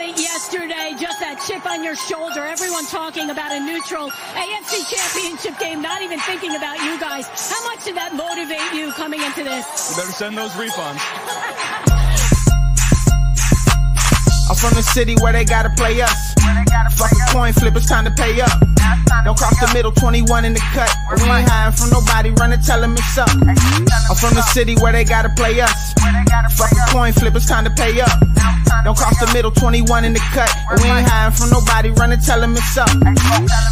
about it yesterday, just that chip on your shoulder. Everyone talking about a neutral AFC championship game, not even thinking about you guys. How much did that motivate you coming into this? You better send those refunds. I'm from the city where they gotta play us. Fuck a coin flip, it's time to pay up. Don't cross the middle, 21 in the cut. We ain't hiding from nobody, run and tell them it's up. I'm from the city where they gotta play us. Fuck a coin flip, it's time to pay up. Don't cross the middle, 21 in the cut. We ain't hiding from nobody, run and tell them it's up.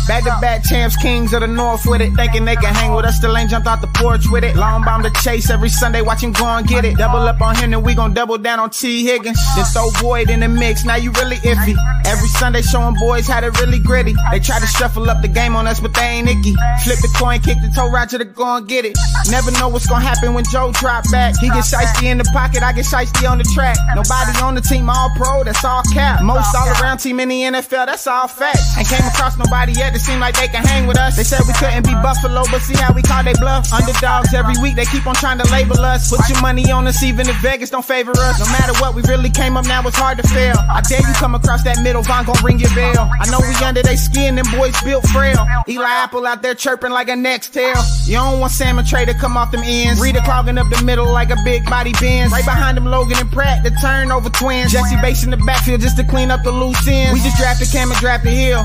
Back to back champs, kings of the north with it. Thinking they can hang with us, still ain't jumped out the porch with it. Long bomb to chase every Sunday, watch him go and get it. Double up on him, then we gon' double down on T. Higgins. Then throw Boyd in the now you really iffy. Every Sunday showing boys how to really gritty. They try to shuffle up the game on us, but they ain't icky. Flip the coin, kick the toe, Roger to go and get it. Never know what's gonna happen when Joe drop back. He get shiesty in the pocket, I get shiesty on the track. Nobody on the team, all pro, that's all cap. Most all around team in the NFL, that's all fact. Ain't came across nobody yet that seem like they can hang with us. They said we couldn't be Buffalo, but see how we call they bluff. Underdogs every week, they keep on trying to label us. Put your money on us, even if Vegas don't favor us. No matter what, we really came up now, it's hard to fail. I dare you come across that middle, Vonn gon' ring your bell. I know we under they skin, them boys built frail. Eli Apple out there chirping like a next tail. You don't want Sam and Trey to come off them ends. Reader clogging up the middle like a big body Benz. Right behind them, Logan and Pratt, the turnover twins. Jessie Bates in the backfield just to clean up the loose ends. We just drafted Cam and drafted Hill.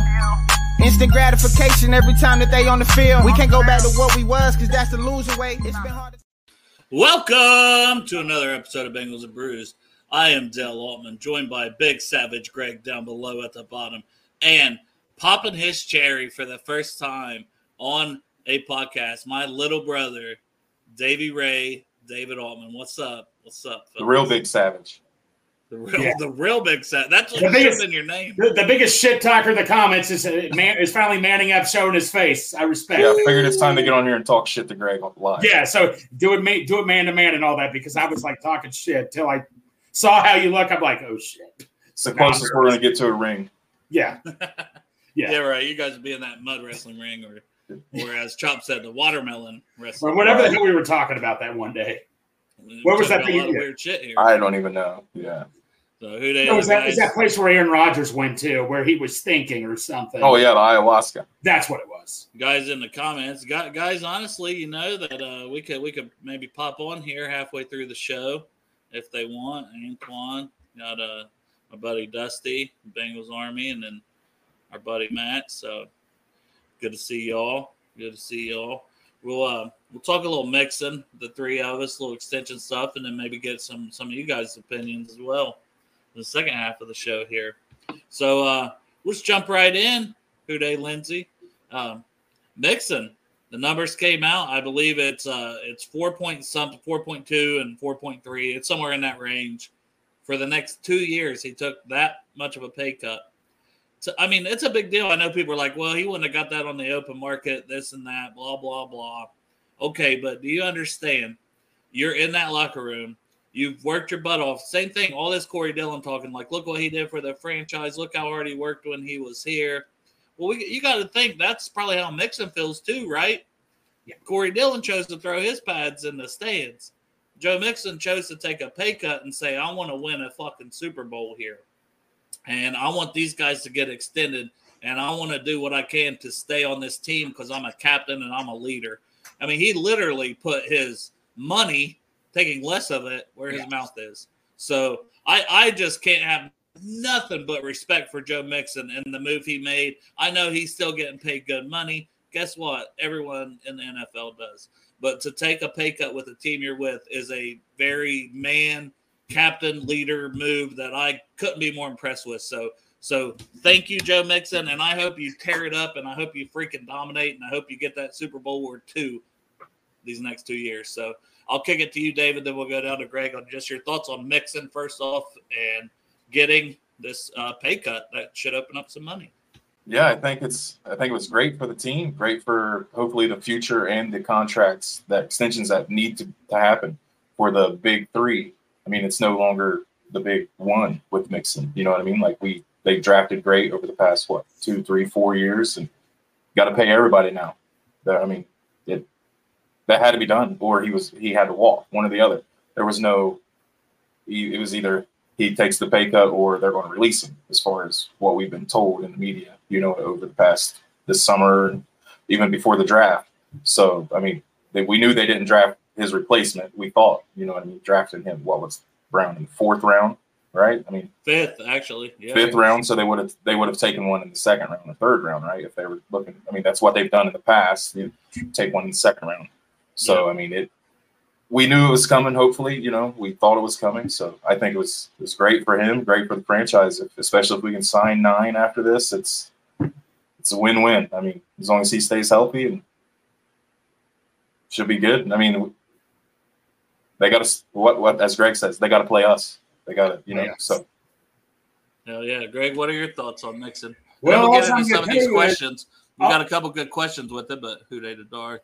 Instant gratification every time that they on the field. We can't go back to what we was, cause that's the loser way. It's been hard to Welcome to another episode of Bengals and Brews. I am Dale Altman, joined by Big Savage Greg down below at the bottom, and popping his cherry for the first time on a podcast, my little brother, Davy Ray, David Altman. What's up? What's up? The real big savage. The real, Yeah. the real big savage. That's what The biggest- in your name. The, the biggest shit talker in the comments is uh, man is finally manning up, showing his face. I respect. Yeah, I figured it's time to get on here and talk shit to Greg on live. Yeah, so do it, ma- do it man to man and all that because I was like talking shit till I saw how you look. I'm like, oh shit. It's the closest we're going to get to a ring. Yeah, Yeah. yeah. right. You guys would be in that mud wrestling ring, or, or as Chop said, the watermelon wrestling. Or whatever the hell we were talking about that one day. what was that thing A lot you of did? weird shit here. I don't even know. Yeah. So who they It was that, is guys? that place where Aaron Rodgers went to, where he was thinking or something. Oh yeah, the ayahuasca. that's what it was. guys in the comments. Guys, honestly, you know that uh, we could we could maybe pop on here halfway through the show if they want. Antoine got uh, my buddy Dusty, Bengals Army, and then our buddy Matt. So good to see y'all. Good to see y'all. We'll uh, we'll talk a little Mixon, the three of us, little extension stuff, and then maybe get some some of you guys' opinions as well in the second half of the show here. So uh, let's jump right in. Who Dey Lindsay. Um, Mixon, the numbers came out. I believe it's uh it's four point something, four point two and four point three. It's somewhere in that range. For the next two years, he took that much of a pay cut. So I mean, it's a big deal. I know people are like, "Well, he wouldn't have got that on the open market, this and that, blah blah blah." Okay, but do you understand? You're in that locker room. You've worked your butt off. Same thing. All this Corey Dillon talking like, "Look what he did for the franchise. Look how hard he worked when he was here." Well, we, you got to think that's probably how Mixon feels too, right? Yeah. Corey Dillon chose to throw his pads in the stands. Joe Mixon chose to take a pay cut and say, I want to win a fucking Super Bowl here. And I want these guys to get extended. And I want to do what I can to stay on this team because I'm a captain and I'm a leader. I mean, he literally put his money, taking less of it where his mouth is. So I, I just can't have nothing but respect for Joe Mixon and the move he made. I know he's still getting paid good money. Guess what? Everyone in the NFL does. But to take a pay cut with the team you're with is a very man, captain, leader move that I couldn't be more impressed with. So, so thank you, Joe Mixon, and I hope you tear it up, and I hope you freaking dominate, and I hope you get that Super Bowl or two these next two years. So I'll kick it to you, David. Then we'll go down to Greg on just your thoughts on Mixon first off, and getting this uh, pay cut that should open up some money. Yeah, I think it's I think it was great for the team, great for hopefully the future and the contracts, that extensions that need to, to happen for the big three. I mean, it's no longer the big one with Mixon. You know what I mean? Like we they drafted great over the past what two, three, four years, and got to pay everybody now. I mean, it that had to be done, or he was he had to walk, one or the other. There was no. It was either he takes the pay cut or they're going to release him, as far as what we've been told in the media, you know, over the past this summer and even before the draft. So, I mean, they, we knew they didn't draft his replacement. We thought, you know, I mean, drafted him. What was Brown in the fourth round, right? I mean, fifth actually, yeah. fifth round. So they would have they would have taken one in the second round, the third round, right? If they were looking, I mean, that's what they've done in the past. You take one in the second round. So, yeah. I mean, it we knew it was coming. Hopefully, you know, we thought it was coming. So I think it was it was great for him, great for the franchise. If, especially if we can sign nine after this, it's it's a win-win. I mean, as long as he stays healthy and should be good. I mean, they got to what what as Greg says, they got to play us. They got to, you know. So. Hell yeah, Greg. What are your thoughts on Mixon? Well, we'll get into some of these questions. We got a couple good questions with it, but who they the dark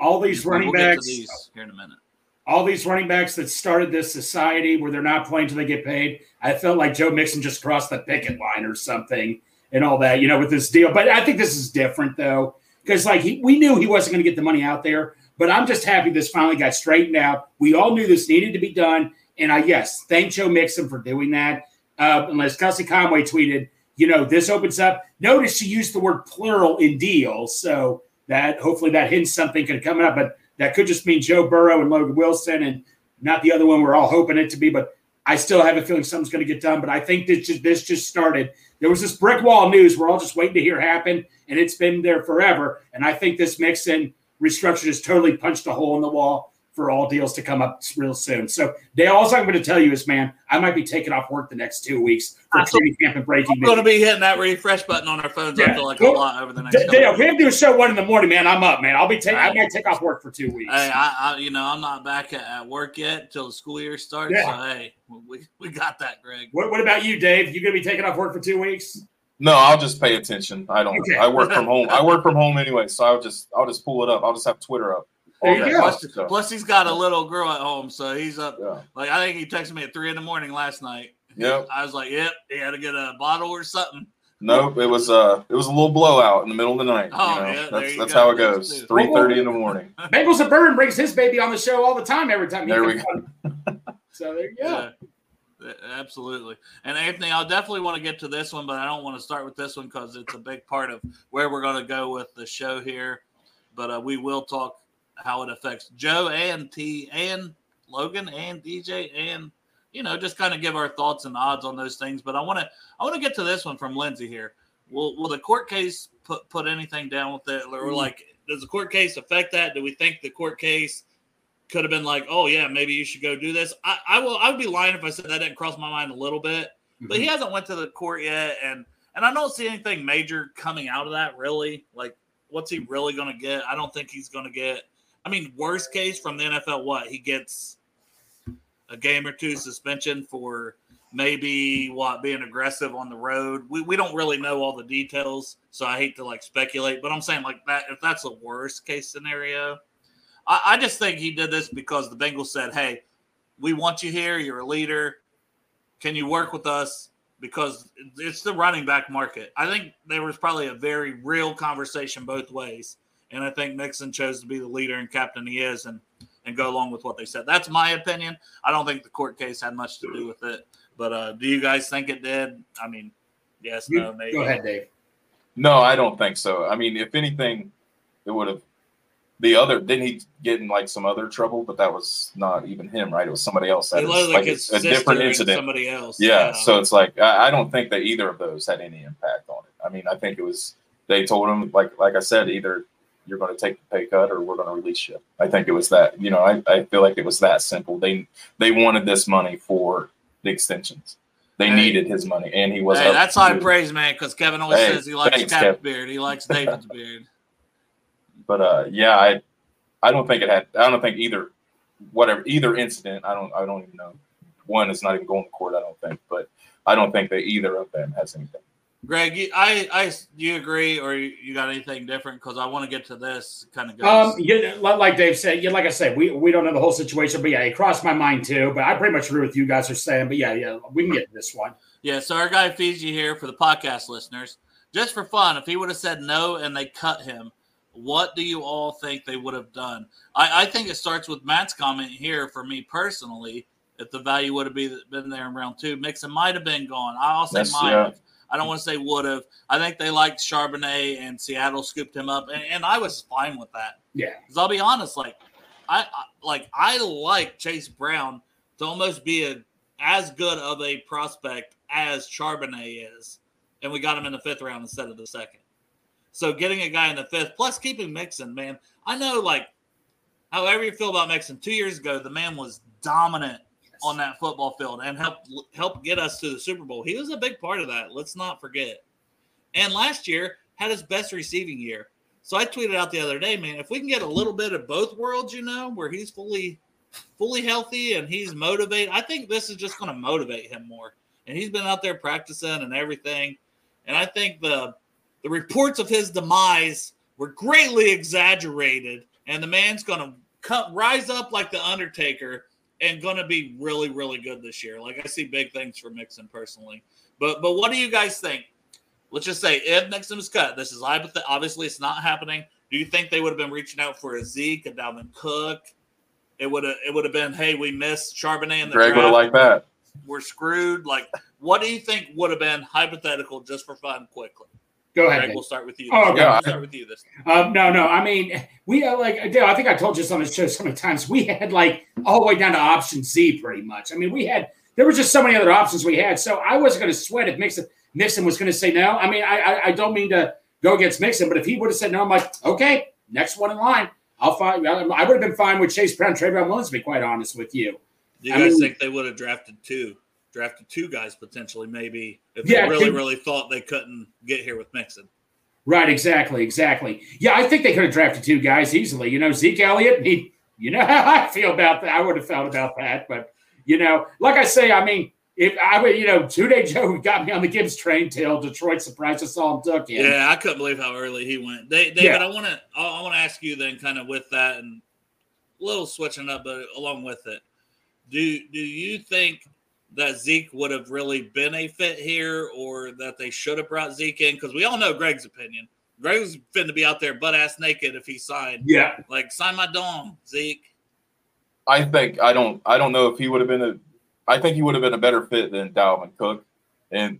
all these running we'll backs these here in a minute. All these running backs that started this society where they're not playing till they get paid. I felt like Joe Mixon just crossed the picket line or something and all that, you know, with this deal. But I think this is different though, because like he, we knew he wasn't going to get the money out there. But I'm just happy this finally got straightened out. We all knew this needed to be done, and I yes, thank Joe Mixon for doing that. Uh, unless Kelsey Conway tweeted, you know, this opens up. Notice she used the word plural in deal, so that hopefully that hints something could come up, but that could just mean Joe Burrow and Logan Wilson and not the other one we're all hoping it to be. But I still have a feeling something's going to get done. But I think this just this just started. There was this brick wall news we're all just waiting to hear happen, and it's been there forever. And I think this Mixon restructure just totally punched a hole in the wall for all deals to come up real soon. So, Dale, all I'm going to tell you is, man, I might be taking off work the next two weeks for training camp and breaking. We're going to be hitting that refresh button on our phones. Yeah. I feel like well, a lot over the next. D- Dale, we have to do a show one in the morning, man. I'm up, man. I'll be taking. Right. I might take off work for two weeks. Hey, I, I, you know, I'm not back at, at work yet until the school year starts. Yeah. So, hey, we, we got that, Greg. What, what about you, Dave? You going to be taking off work for two weeks? No, I'll just pay attention. I don't. Okay. I work from home. I work from home anyway, so I'll just I'll just pull it up. I'll just have Twitter up. Plus, plus, he's got a little girl at home, so he's up. Yeah. Like I think he texted me at three in the morning last night. Yeah, I was like, "Yep, he had to get a bottle or something." Nope, it was uh it was a little blowout in the middle of the night. Oh, you know? yeah, that's that's go. how it goes. Three thirty in the morning. Bengals of Burn brings his baby on the show all the time. Every time. There we go. so there you go. Yeah, absolutely. And Anthony, I'll definitely want to get to this one, but I don't want to start with this one because it's a big part of where we're going to go with the show here. But uh, we will talk how it affects Joe and T and Logan and DJ and you know just kind of give our thoughts and odds on those things. But I want to I want to get to this one from Lindsay here. Will will the court case put put anything down with it, or mm-hmm. like does the court case affect that? Do we think the court case could have been like, oh yeah, maybe you should go do this? I, I will I would be lying if I said that didn't cross my mind a little bit. But he mm-hmm. hasn't went to the court yet, and and I don't see anything major coming out of that really. Like, what's he really going to get? I don't think he's going to get I mean, worst case from the NFL, what he gets a game or two suspension for maybe what being aggressive on the road. We, we don't really know all the details, so I hate to like speculate, but I'm saying like that if that's the worst case scenario, I, I just think he did this because the Bengals said, Hey, we want you here, you're a leader. Can you work with us? Because it's the running back market. I think there was probably a very real conversation both ways and I think Mixon chose to be the leader and captain he is and and go along with what they said. That's my opinion. I don't think the court case had much to do with it. But uh, do you guys think it did? I mean, yes, you, no, maybe. Go ahead, Dave. No, I don't think so. I mean, if anything, it would have the other didn't he get in like some other trouble? But that was not even him, right? It was somebody else. That was, like a different incident. Somebody else. Yeah, yeah. So it's like I, I, don't think that either of those had any impact on it. I mean, I think it was they told him like like I said, either you're going to take the pay cut or we're going to release you. I think it was that. You know, I, I feel like it was that simple. They they wanted this money for the extensions. They hey. needed his money, and he was. Hey, that's high praise, man. Because Kevin always hey, says he likes thanks, Cap's beard. He likes David's beard. But uh, yeah, I I don't think it had. I don't think either whatever either incident. I don't. I don't even know. One is not even going to court. I don't think. But I don't think that either of them has anything. Greg, you, I, I, do you agree, or you, you got anything different? Because I want to get to this kind of. Goes. Um, yeah, like Dave said, yeah, like I said, we we don't know the whole situation, but yeah, it crossed my mind too. But I pretty much agree with you guys are saying. But yeah, yeah, we can get to this one. Yeah, so our guy Fiji here for the podcast listeners, just for fun, if he would have said no and they cut him, what do you all think they would have done? I, I think it starts with Matt's comment here for me personally. If the value would have been there in round two, Mixon might have been gone. I'll say might yeah. I don't want to say would have. I think they liked Charbonnet and Seattle scooped him up, and, and I was fine with that. Yeah, because I'll be honest, like I, I like I like Chase Brown to almost be a as good of a prospect as Charbonnet is, and we got him in the fifth round instead of the second. So getting a guy in the fifth, plus keeping Mixon, man, I know like however you feel about Mixon. Two years ago, the man was dominant on that football field and help help get us to the Super Bowl. He was a big part of that. Let's not forget. And last year had his best receiving year. So I tweeted out the other day, man, if we can get a little bit of both worlds, you know, where he's fully fully healthy and he's motivated, I think this is just going to motivate him more. And he's been out there practicing and everything. And I think the the reports of his demise were greatly exaggerated and the man's going to rise up like the Undertaker and going to be really, really good this year. Like I see big things for Mixon personally. But but what do you guys think? Let's just say if Mixon is cut, this is obviously it's not happening. Do you think they would have been reaching out for a Zeke, a Dalvin Cook? It would have it would have been, hey, we missed Charbonnet in the Greg would have liked that. We're screwed. Like, what do you think would have been hypothetical just for fun quickly? Go ahead. Greg, we'll start with you. Oh, okay. Yeah, we'll start with you this. Um, no, no. I mean, we uh, like I think I told you this on the show so many times. We had like all the way down to option C, pretty much. I mean, we had there were just so many other options we had. So I wasn't going to sweat if Nixon Mixon was going to say no. I mean, I, I, I don't mean to go against Nixon, but if he would have said no, I'm like, okay, next one in line. I'll find. I would have been fine with Chase Brown, Trayveon Williams. To be quite honest with you. Do you I guys mean, think they would have drafted two? Drafted two guys potentially, maybe if yeah, they really, really thought they couldn't get here with Mixon. Right, exactly, exactly. Yeah, I think they could have drafted two guys easily. You know, Zeke Elliott, he, you know how I feel about that. I would have felt about that. But, you know, like I say, I mean, if I would, you know, two day Joe got me on the Gibbs train till Detroit surprised us all took him. Yeah, I couldn't believe how early he went. David, yeah. I want to, I want to ask you then, kind of with that and a little switching up, but along with it, do do you think that Zeke would have really been a fit here or that they should have brought Zeke in? Because we all know Greg's opinion. Greg's finna be out there butt ass naked if he signed. Yeah. Like sign my dome, Zeke. I think I don't I don't know if he would have been a I think he would have been a better fit than Dalvin Cook. And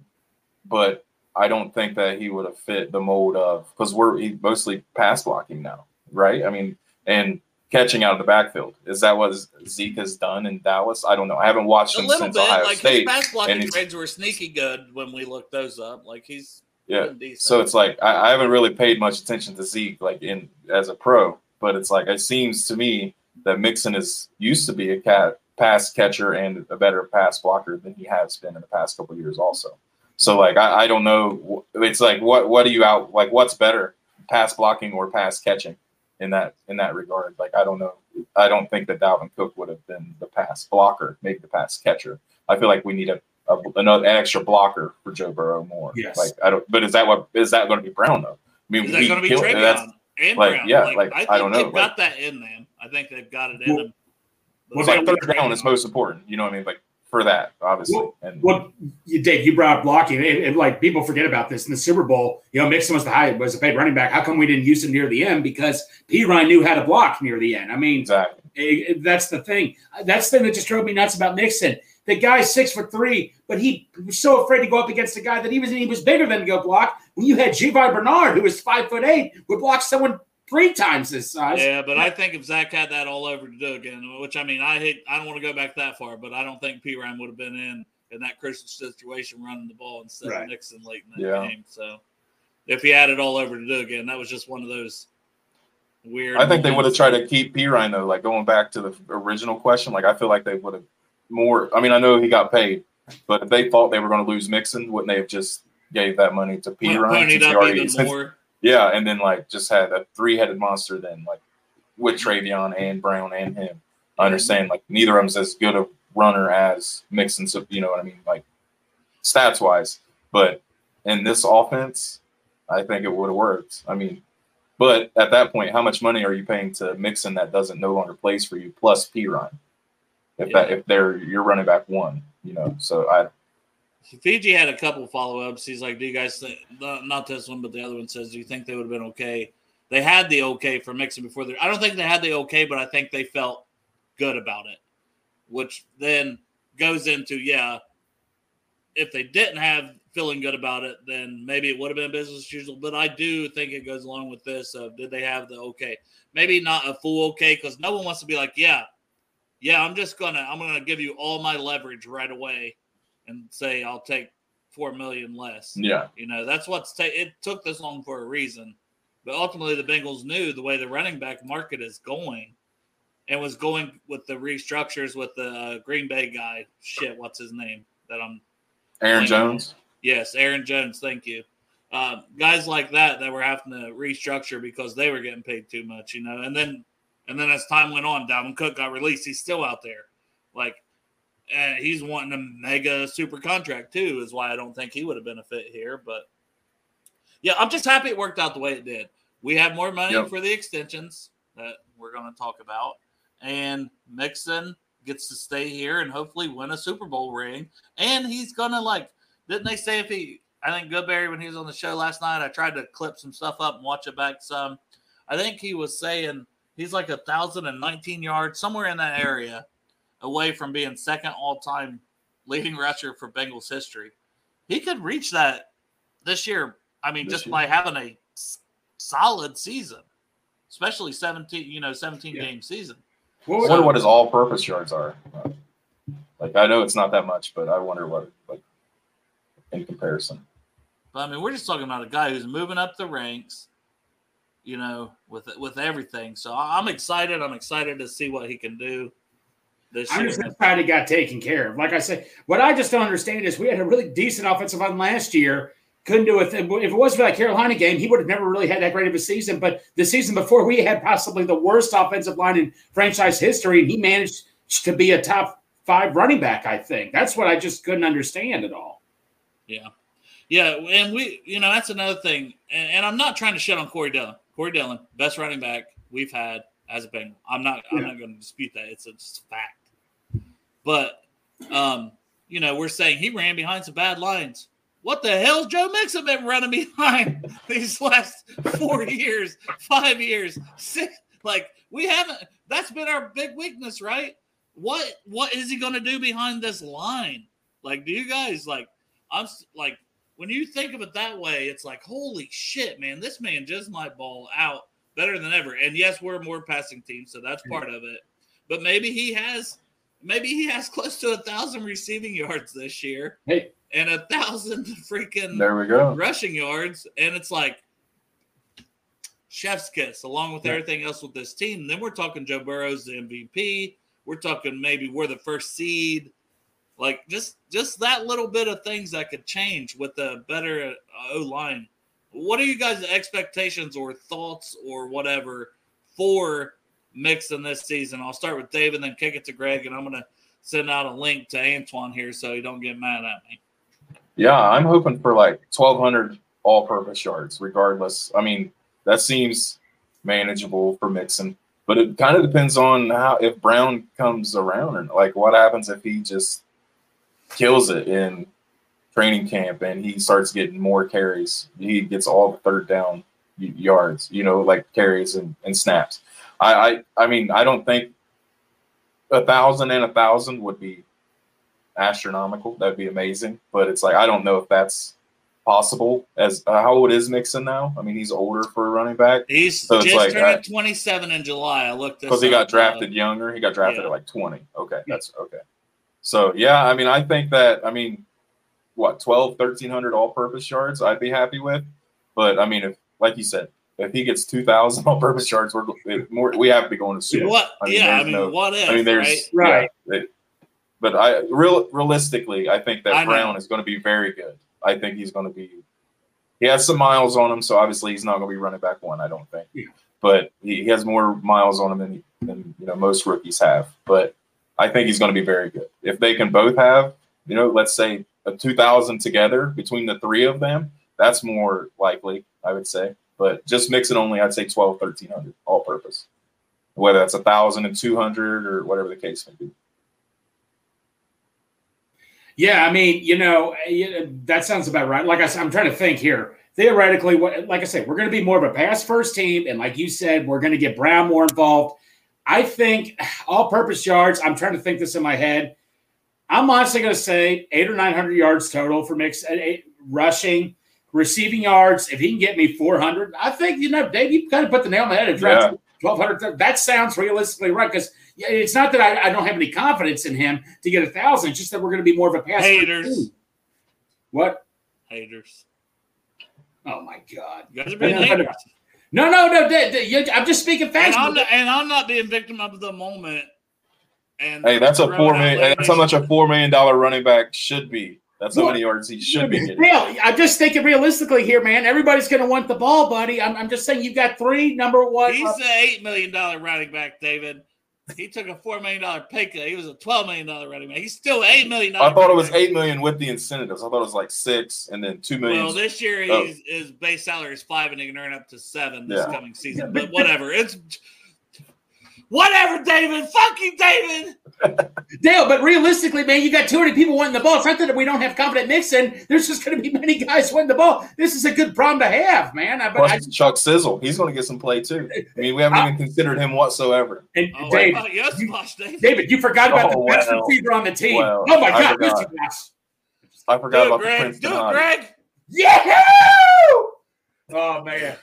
but I don't think that he would have fit the mold of because we're he's mostly pass blocking now, right? I mean, and catching out of the backfield. Is that what Zeke has done in Dallas? I don't know. I haven't watched a him since bit. Ohio like State. His pass blocking grades were sneaky good when we looked those up. Like he's yeah. So it's like I, I, haven't really paid much attention to Zeke like in as a pro, but it's like it seems to me that Mixon is used to be a cat pass catcher and a better pass blocker than he has been in the past couple years also. So like I, I don't know. It's like what what are you out like? What's better, pass blocking or pass catching? In that in that regard. Like I don't know. I don't think that Dalvin Cook would have been the pass blocker, maybe the pass catcher. I feel like we need a, a another an extra blocker for Joe Burrow more. Yes. Like I don't. But is that what is that going to be Brown though? I mean, is that going to be Trayveon and like, Brown? Yeah, like, like I, I, don't know. They've got that in them. I think they've got it in well, them. Well, like third down is most important. You know what I mean? Like for that, obviously. Well, and well, you, Dave, you brought up blocking, and, and, like people forget about this in the Super Bowl. You know, Mixon was the high was a paid running back. How come we didn't use him near the end? Because Perine knew how to block near the end. I mean, exactly. It, it, that's the thing. That's the thing that just drove me nuts about Mixon. The guy's six foot three, but he was so afraid to go up against a guy that he was he was bigger than to go block. When you had Giovani Bernard, who was five foot eight, would block someone three times this size. Yeah, but I think if Zac had that all over to do again, which I mean, I hate, I don't want to go back that far, but I don't think Perine would have been in in that crucial situation running the ball instead right. of Mixon late in that yeah. game. So if he had it all over to do again, that was just one of those weird. I think they would have tried to keep Perine though. Like going back to the original question, like I feel like they would have more. I mean, I know he got paid, but if they thought they were going to lose Mixon, wouldn't they have just gave that money to Perine? Yeah, and then like just had a three-headed monster. Then like with Trayveon and Brown and him. I understand like neither of them's as good a runner as Mixon. So you know what I mean, like stats wise. But in this offense, I think it would have worked. I mean, but at that point, how much money are you paying to Mixon that doesn't no longer plays for you plus Perine? If yeah. that if they're you're running back one, you know. So I Fiji had a couple follow ups. He's like, "Do you guys think not this one, but the other one says, do you think they would have been okay?" They had the okay for Mixon before. I don't think they had the okay, but I think they felt good about it, which then goes into yeah. If they didn't have feeling good about it, then maybe it would have been business as usual. But I do think it goes along with this of did they have the okay? Maybe not a full okay because no one wants to be like, yeah, yeah, I'm just gonna I'm gonna give you all my leverage right away and say I'll take four million less. Yeah, you know that's what's ta- it took this long for a reason. But ultimately, the Bengals knew the way the running back market is going, and was going with the restructures with the uh, Green Bay guy. Shit, what's his name? That I'm. Aaron Jones. Yes, Aaron Jones. Thank you. Uh, guys like that that were having to restructure because they were getting paid too much, you know. And then, and then as time went on, Dalvin Cook got released. He's still out there, like, and he's wanting a mega super contract too. Is why I don't think he would have been a fit here. But yeah, I'm just happy it worked out the way it did. We have more money yep. for the extensions that we're going to talk about, and Mixon gets to stay here and hopefully win a Super Bowl ring. And he's going to like didn't they say if he? I think Goodberry when he was on the show last night. I tried to clip some stuff up and watch it back some. I think he was saying he's like a thousand and nineteen yards somewhere in that area, away from being second all time leading rusher for Bengals history. He could reach that this year. I mean, this just year. by having a solid season, especially seventeen. You know, seventeen yeah. game season. I wonder what his all-purpose yards are. Like I know it's not that much, but I wonder what like in comparison. But I mean, we're just talking about a guy who's moving up the ranks, you know, with with everything. So I'm excited. I'm excited to see what he can do. This I'm year. just excited he got taken care of. Like I said, what I just don't understand is we had a really decent offensive line last year. Couldn't do it. If it wasn't for that Carolina game, he would have never really had that great of a season. But the season before, we had possibly the worst offensive line in franchise history, and he managed to be a top five running back. I think that's what I just couldn't understand at all. Yeah. Yeah. And we, you know, that's another thing. And, and I'm not trying to shit on Corey Dillon. Corey Dillon, best running back we've had as a Bengal. I'm not, yeah. I'm not going to dispute that. It's a, a fact. But, um, you know, we're saying he ran behind some bad lines. What the hell's Joe Mixon been running behind these last four years, five years, six? Like we haven't. That's been our big weakness, right? What What is he going to do behind this line? Like, do you guys like? I'm like, when you think of it that way, it's like, holy shit, man, this man just might ball out better than ever. And yes, we're a more passing team, so that's part of it. But maybe he has, maybe he has close to a thousand receiving yards this year, hey. and a thousand freaking there we go rushing yards, and it's like chef's kiss along with yeah. everything else with this team. Then we're talking Joe Burrow's the MVP. We're talking maybe we're the first seed. Like just just that little bit of things that could change with a better uh, O line. What are you guys' expectations or thoughts or whatever for Mixon this season? I'll start with Dave and then kick it to Greg, and I'm gonna send out a link to Antoine here so he don't get mad at me. Yeah, I'm hoping for like 1,200 all-purpose yards, regardless. I mean, that seems manageable for Mixon, but it kind of depends on how if Brown comes around and like what happens if he just kills it in training camp and he starts getting more carries. He gets all the third down yards, you know, like carries and, and snaps. I, I I mean, I don't think a thousand and a thousand would be astronomical. That'd be amazing. But it's like I don't know if that's possible. As uh, how old is Mixon now? I mean, he's older for a running back. He's so just like, turned uh, 27 in July. I looked because he got uh, drafted uh, younger. He got drafted yeah. at like 20. Okay, that's okay. So yeah, I mean, I think that I mean, what 12, 1300 all-purpose yards, I'd be happy with. But I mean, if like you said, if he gets 2,000 all-purpose yards, we're more. We have to be going to Super. What? I mean, yeah, I mean, no, what if? I mean, there's right. right. but I real realistically, I think that I Brown is going to be very good. I think he's going to be. He has some miles on him, so obviously he's not going to be running back one. I don't think. Yeah. But he, has more miles on him than, than you know most rookies have. But I think he's going to be very good. If they can both have, you know, let's say a 2,000 together between the three of them, that's more likely, I would say. But just Mixon only, I'd say 12, 1300 all purpose, whether that's a 1,000 and 200 or whatever the case may be. Yeah, I mean, you know, that sounds about right. Like I said, I'm trying to think here. Theoretically, what, like I said, we're going to be more of a pass first team, and like you said, we're going to get Brown more involved. I think all-purpose yards. I'm trying to think this in my head. I'm honestly going to say eight or nine hundred yards total for mix uh, eight, rushing, receiving yards. If he can get me 400, I think you know, Dave, you kind of put the nail on the head. Yeah. 1200, that sounds realistically right because it's not that I, I, don't have any confidence in him to get a thousand. It's just that we're going to be more of a pass. Haters. What? Haters. Oh my God! You guys are being haters. No, no, no. I'm just speaking facts. And I'm, not, and I'm not being victim of the moment. And hey, that's a four million. That's how much a four million dollar running back should be. That's how many yards he should be getting. Real. I'm just thinking realistically here, man. Everybody's going to want the ball, buddy. I'm, I'm just saying you've got three number one. He's an eight million dollar running back, David. He took a four million dollar pay cut. He was a twelve million dollar running back. He's still eight million. I thought it was eight million with the incentives. I thought it was like six and then two million. Well, this year oh. his base salary is five, and he can earn up to seven this yeah. coming season. But whatever, it's Whatever, David. Fuck you, David. Dale, but realistically, man, you got 200 people wanting the ball. It's not that we don't have confident Mixon. There's just going to be many guys wanting the ball. This is a good problem to have, man. But Plus, I, Chuck Sizzle, he's going to get some play too. I mean, we haven't ah. even considered him whatsoever. And oh, David, yes, you, David. David, you forgot about oh, the best well, receiver on the team. Well, oh my God, yes, I forgot about Greg. the Princeton. Do it, Greg. Yeah. Oh man.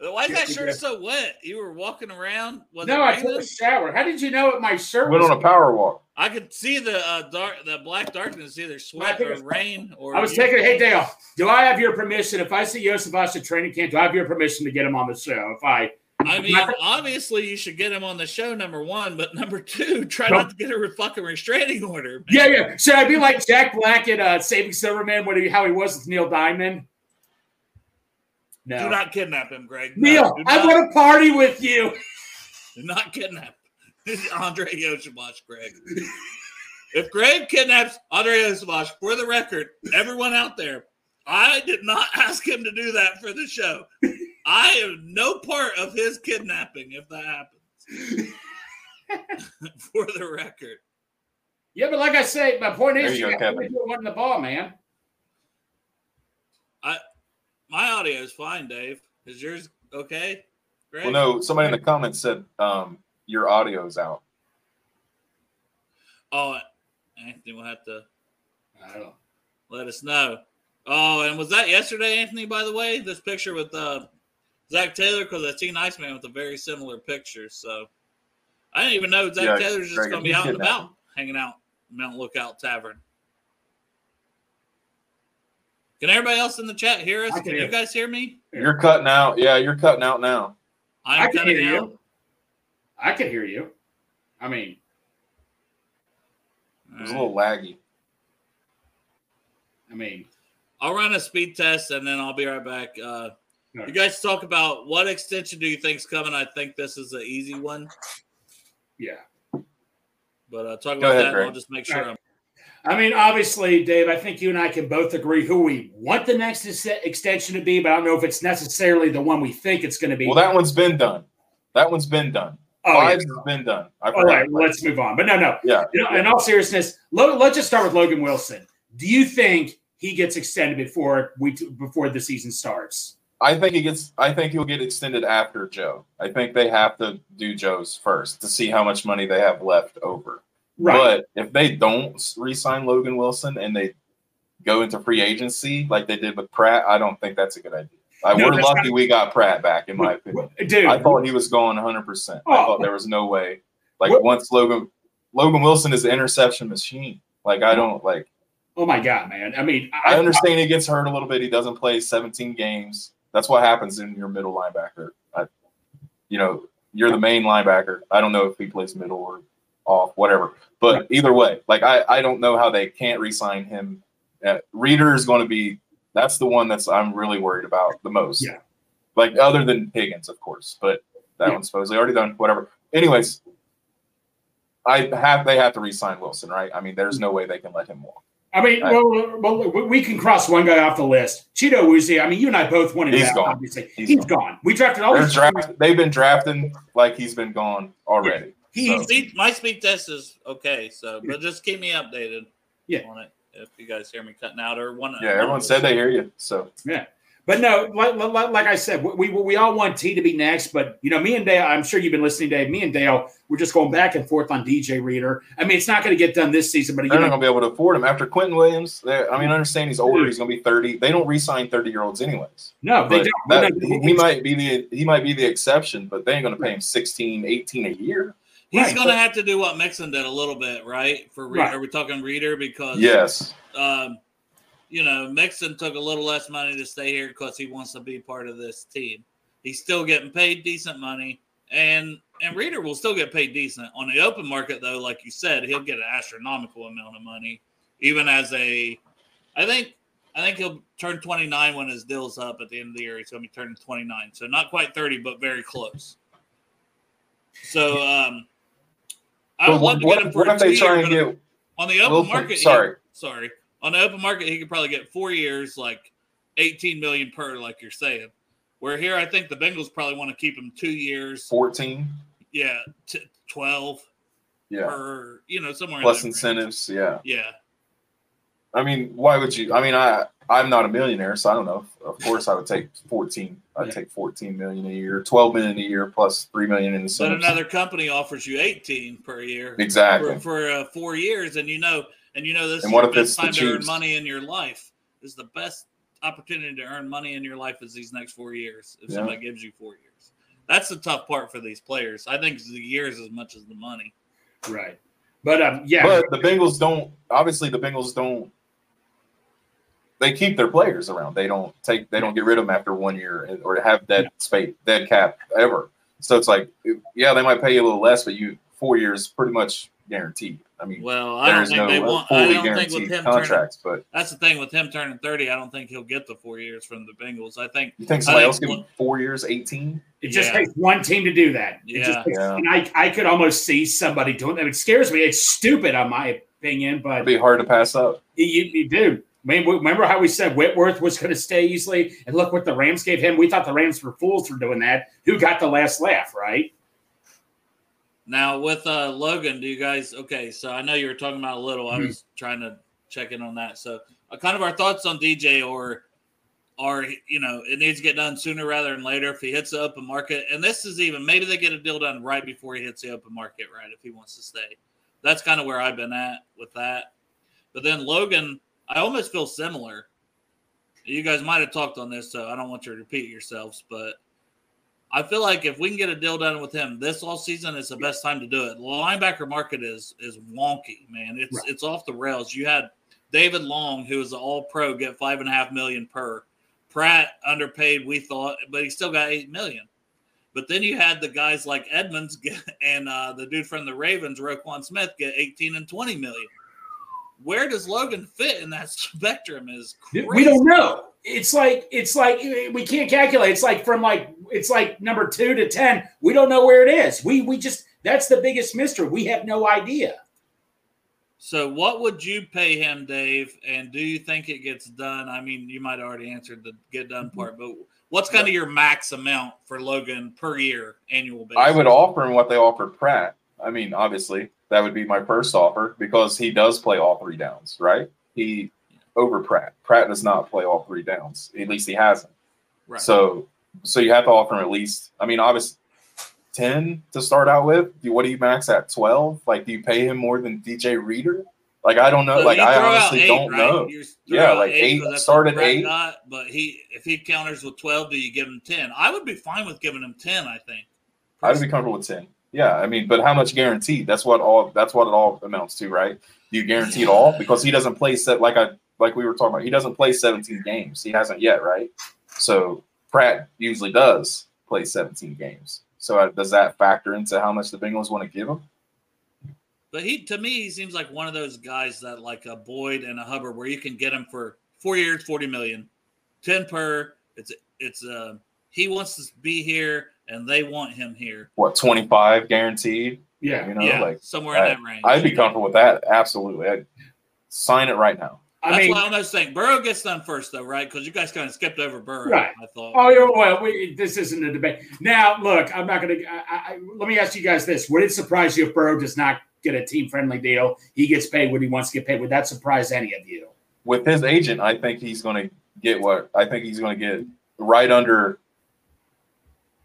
Why is that shirt so wet? You were walking around. Was no, I took a shower. How did you know what my shirt went on a power walk? I could see the uh, dark, the black darkness, either sweat or rain. Or I was taking. Hey Dale, do I have your permission? If I see Iosivas at training camp, do I have your permission to get him on the show? If I, I mean, obviously you should get him on the show. Number one, but number two, try not to get a fucking restraining order. Man. Yeah, yeah. Should I be like Jack Black at uh, Saving Silverman? What he, how he was with Neil Diamond? No. Do not kidnap him, Greg. Neil, no, I want to party with you. Do not kidnap Andrei Iosivas, Greg. if Greg kidnaps Andrei Iosivas, for the record, everyone out there, I did not ask him to do that for the show. I am no part of his kidnapping if that happens. for the record. Yeah, but like I say, my point is, you, you got to do the ball, man. I my audio is fine, Dave. Is yours okay? Great. Well, no. Somebody in the comments said um, your audio is out. Oh, Anthony will have to I don't let us know. Oh, and was that yesterday, Anthony? By the way, this picture with uh, Zac Taylor because I see seen Iceman with a very similar picture. So I didn't even know Zac yeah, Taylor's just going to be out and about, hanging out Mount Lookout Tavern. Can everybody else in the chat hear us? Can, can you guys hear me? You're cutting out. Yeah, you're cutting out now. I'm I can hear out. you. I can hear you. I mean, it's a little laggy. I mean, I'll run a speed test and then I'll be right back. Uh, You guys talk about what extension do you think's coming? I think this is an easy one. Yeah. But uh, talk Go about ahead, that. I'll just make sure I'm I mean, obviously, Dave, I think you and I can both agree who we want the next extension to be, but I don't know if it's necessarily the one we think it's going to be. Well, that one's been done. That one's been done. Oh, Five's yeah. been done. All right, let's move on. But no, no. Yeah, you know, yeah. In all seriousness, let's just start with Logan Wilson. Do you think he gets extended before we before the season starts? I think he gets. I think he'll get extended after Joe. I think they have to do Joe's first to see how much money they have left over. Right. But if they don't re-sign Logan Wilson and they go into free agency like they did with Pratt, I don't think that's a good idea. I, no, we're lucky not, we got Pratt back, in my opinion. Dude, I thought he was going 100. Oh, percent I oh. thought there was no way. Like what, once Logan Logan Wilson is an interception machine. Like I don't like. Oh my god, man! I mean, I, I understand I, he gets hurt a little bit. He doesn't play 17 games. That's what happens in your middle linebacker. I, you know, you're the main linebacker. I don't know if he plays middle or off, whatever. But right. either way, like I, I don't know how they can't re-sign him. Uh, Reader is going to be that's the one that's I'm really worried about the most. Yeah. Like other than Higgins, of course, but that yeah. one's supposedly already done. Whatever. Anyways, I have they have to re-sign Wilson, right? I mean, there's no way they can let him walk. I mean, I, well, well, we can cross one guy off the list. Cheeto Woozy. I mean, you and I both wanted he's that, gone. Obviously, he's, he's gone. gone. We drafted all these. Draft, they've been drafting like he's been gone already. Yeah. He, so. my speed test is okay, so but just keep me updated. Yeah. on it if you guys hear me cutting out or one. Yeah, everyone said they hear you. So yeah. But no, like, like, I said, we, we all want T to be next. But you know, me and Dale, I'm sure you've been listening, Dave. Me and Dale, we're just going back and forth on DJ Reader. I mean, it's not going to get done this season, but they're not going to be able to afford him after Quinnen Williams. I mean, I understand he's older; he's going to be 30. They don't re-sign 30 year olds anyways. No, they don't. That, he, he might be the he might be the exception, but they ain't going to pay him 16, 18 a year. He's right, going to have to do what Mixon did a little bit, right? For Reader, right. are we talking Reader? Because yes. Um, you know, Mixon took a little less money to stay here because he wants to be part of this team. He's still getting paid decent money, and and Reader will still get paid decent on the open market. Though, like you said, he'll get an astronomical amount of money, even as a. I think I think he'll turn 29 when his deal's up at the end of the year. He's going to be turning 29, so not quite 30, but very close. So um, I would love to get him for what if they try and get on the open market? Sorry, he, sorry on the open market, he could probably get four years, like 18 million per, like you're saying. Where here, I think the Bengals probably want to keep him two years, 14. Yeah, t- 12. Yeah. Or, you know, somewhere plus incentives. Yeah. Yeah. I mean, why would you? I mean, I I'm not a millionaire, so I don't know. Of course, I would take 14. I'd yeah. take 14 million a year, 12 million a year, plus three million in incentives. But another company offers you 18 per year, exactly, for, for uh, four years, and you know and you know, this and is what the best time to earn money in your life. This is the best opportunity to earn money in your life is these next four years. If yeah. somebody gives you four years, that's the tough part for these players. I think the years as much as the money. Right. But um, yeah. But the Bengals don't. Obviously, the Bengals don't. They keep their players around. They don't take. They don't get rid of them after one year or have dead space, dead cap ever. So it's like, yeah, they might pay you a little less, but you four years pretty much guaranteed. I mean, well, I don't think no they want. I don't think with him contracts, turning, but that's the thing with him turning thirty. I don't think he'll get the four years from the Bengals. I think you think somebody else get four years, eighteen. It just yeah. takes one team to do that. yeah, takes, yeah. And I, I could almost see somebody doing that. It scares me. It's stupid, on my opinion, but it'd be hard to pass up. You, you do. Remember how we said Whitworth was going to stay easily, and look what the Rams gave him. We thought the Rams were fools for doing that. Who got the last laugh, right? Now with uh, Logan, do you guys okay? So I know you were talking about a little. I mm-hmm. was trying to check in on that. So uh, kind of our thoughts on DJ or or you know it needs to get done sooner rather than later if he hits the open market. And this is even maybe they get a deal done right before he hits the open market, right? If he wants to stay, that's kind of where I've been at with that. But then Logan, I almost feel similar. You guys might have talked on this, so I don't want you to repeat yourselves, but I feel like if we can get a deal done with him this all season, it's the best time to do it. The linebacker market is is wonky, man. It's right. it's off the rails. You had David Long, who is an All Pro, get five and a half million per. Pratt underpaid, we thought, but he still got eight million. But then you had the guys like Edmunds get, and uh, the dude from the Ravens, Roquan Smith, get 18 and 20 million. Where does Logan fit in that spectrum? Is crazy. we don't know it's like it's like we can't calculate. It's like from like it's like number two to ten. We don't know where it is. We we just that's the biggest mystery. We have no idea. So, what would you pay him, Dave? And do you think it gets done? I mean, you might already answered the get done mm-hmm. part, but what's kind of your max amount for Logan per year annual basis? I would offer him what they offered Pratt. I mean, obviously, that would be my first offer because he does play all three downs, right? He over Pratt. Pratt does not play all three downs. At least he hasn't. Right. So so you have to offer him at least. I mean, obviously, ten to start out with. What do you max at? Twelve? Like, do you pay him more than DJ Reader? Like I don't know. So like I honestly do don't right? know. Yeah, like eight, eight started eight. Got, but he if he counters with twelve, do you give him ten? I would be fine with giving him ten. I think. I would be comfortable with ten. Yeah, I mean, but how much guaranteed? That's what all. That's what it all amounts to, right? Do you guarantee it all? Because he doesn't play set like I like we were talking about. He doesn't play seventeen games. He hasn't yet, right? So Pratt usually does play seventeen games. So uh, does that factor into how much the Bengals want to give him? But he, to me, he seems like one of those guys that like a Boyd and a Hubbard, where you can get him for four years, forty million, ten per. It's it's uh he wants to be here, and they want him here. What twenty five guaranteed? Yeah, you know, yeah, like somewhere I, in that range. I'd be comfortable with that. Absolutely, I'd sign it right now. I That's mean, what I'm almost saying Burrow gets done first, though, right? Because you guys kind of skipped over Burrow. Right. I thought. Oh, you're well. We, this isn't a debate. Now, look, I'm not going to. Let me ask you guys this: Would it surprise you if Burrow does not get a team-friendly deal? He gets paid what he wants to get paid. Would that surprise any of you? With his agent, I think he's going to get what I think he's going to get right under,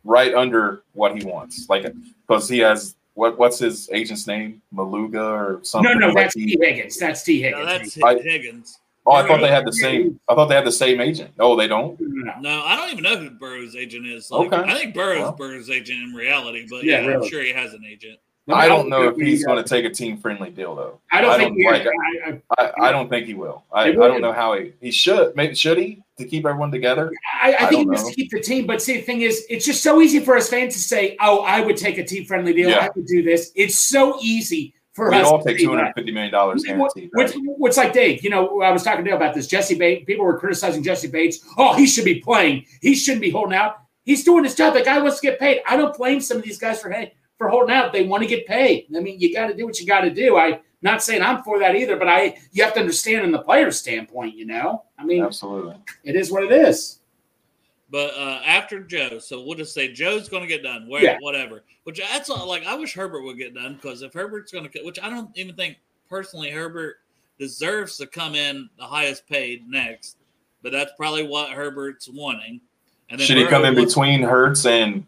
right under what he wants. Like because he has what what's his agent's name? Maluga or something? No, no, that's Tee Higgins. That's Tee Higgins. No, that's I, Higgins. Oh, I thought they had the same. I thought they had the same agent. Oh, they don't. No, I don't even know who Burrow's agent is. Like, okay, I think Burrow's well. Burrow's agent in reality, but yeah, yeah really. I'm sure he has an agent. I don't know if he's uh, going to take a team friendly deal though. I don't, I don't think like, I, I, I, don't think he will. I, I don't know how he he should. Maybe should he to keep everyone together? I, I think he wants to keep the team. But see, the thing is, it's just so easy for us fans to say, "Oh, I would take a team friendly deal. Yeah. I would do this." It's so easy for we us. We all take two hundred fifty million dollars guaranteed. Right? What's like Dave? You know, I was talking to Dale about this. Jesse Bates. People were criticizing Jesse Bates. Oh, he should be playing. He shouldn't be holding out. He's doing his job. The guy wants to get paid. I don't blame some of these guys for hey for holding out. They want to get paid. I mean, you got to do what you got to do. I not saying I'm for that either, but I you have to understand in the player's standpoint. You know, I mean, absolutely, it is what it is. But uh, after Joe, so we'll just say Joe's going to get done, where, yeah. whatever. Which that's like I wish Herbert would get done because if Herbert's going to, which I don't even think personally Herbert deserves to come in the highest paid next, but that's probably what Herbert's wanting. And then should he come in between Hurts and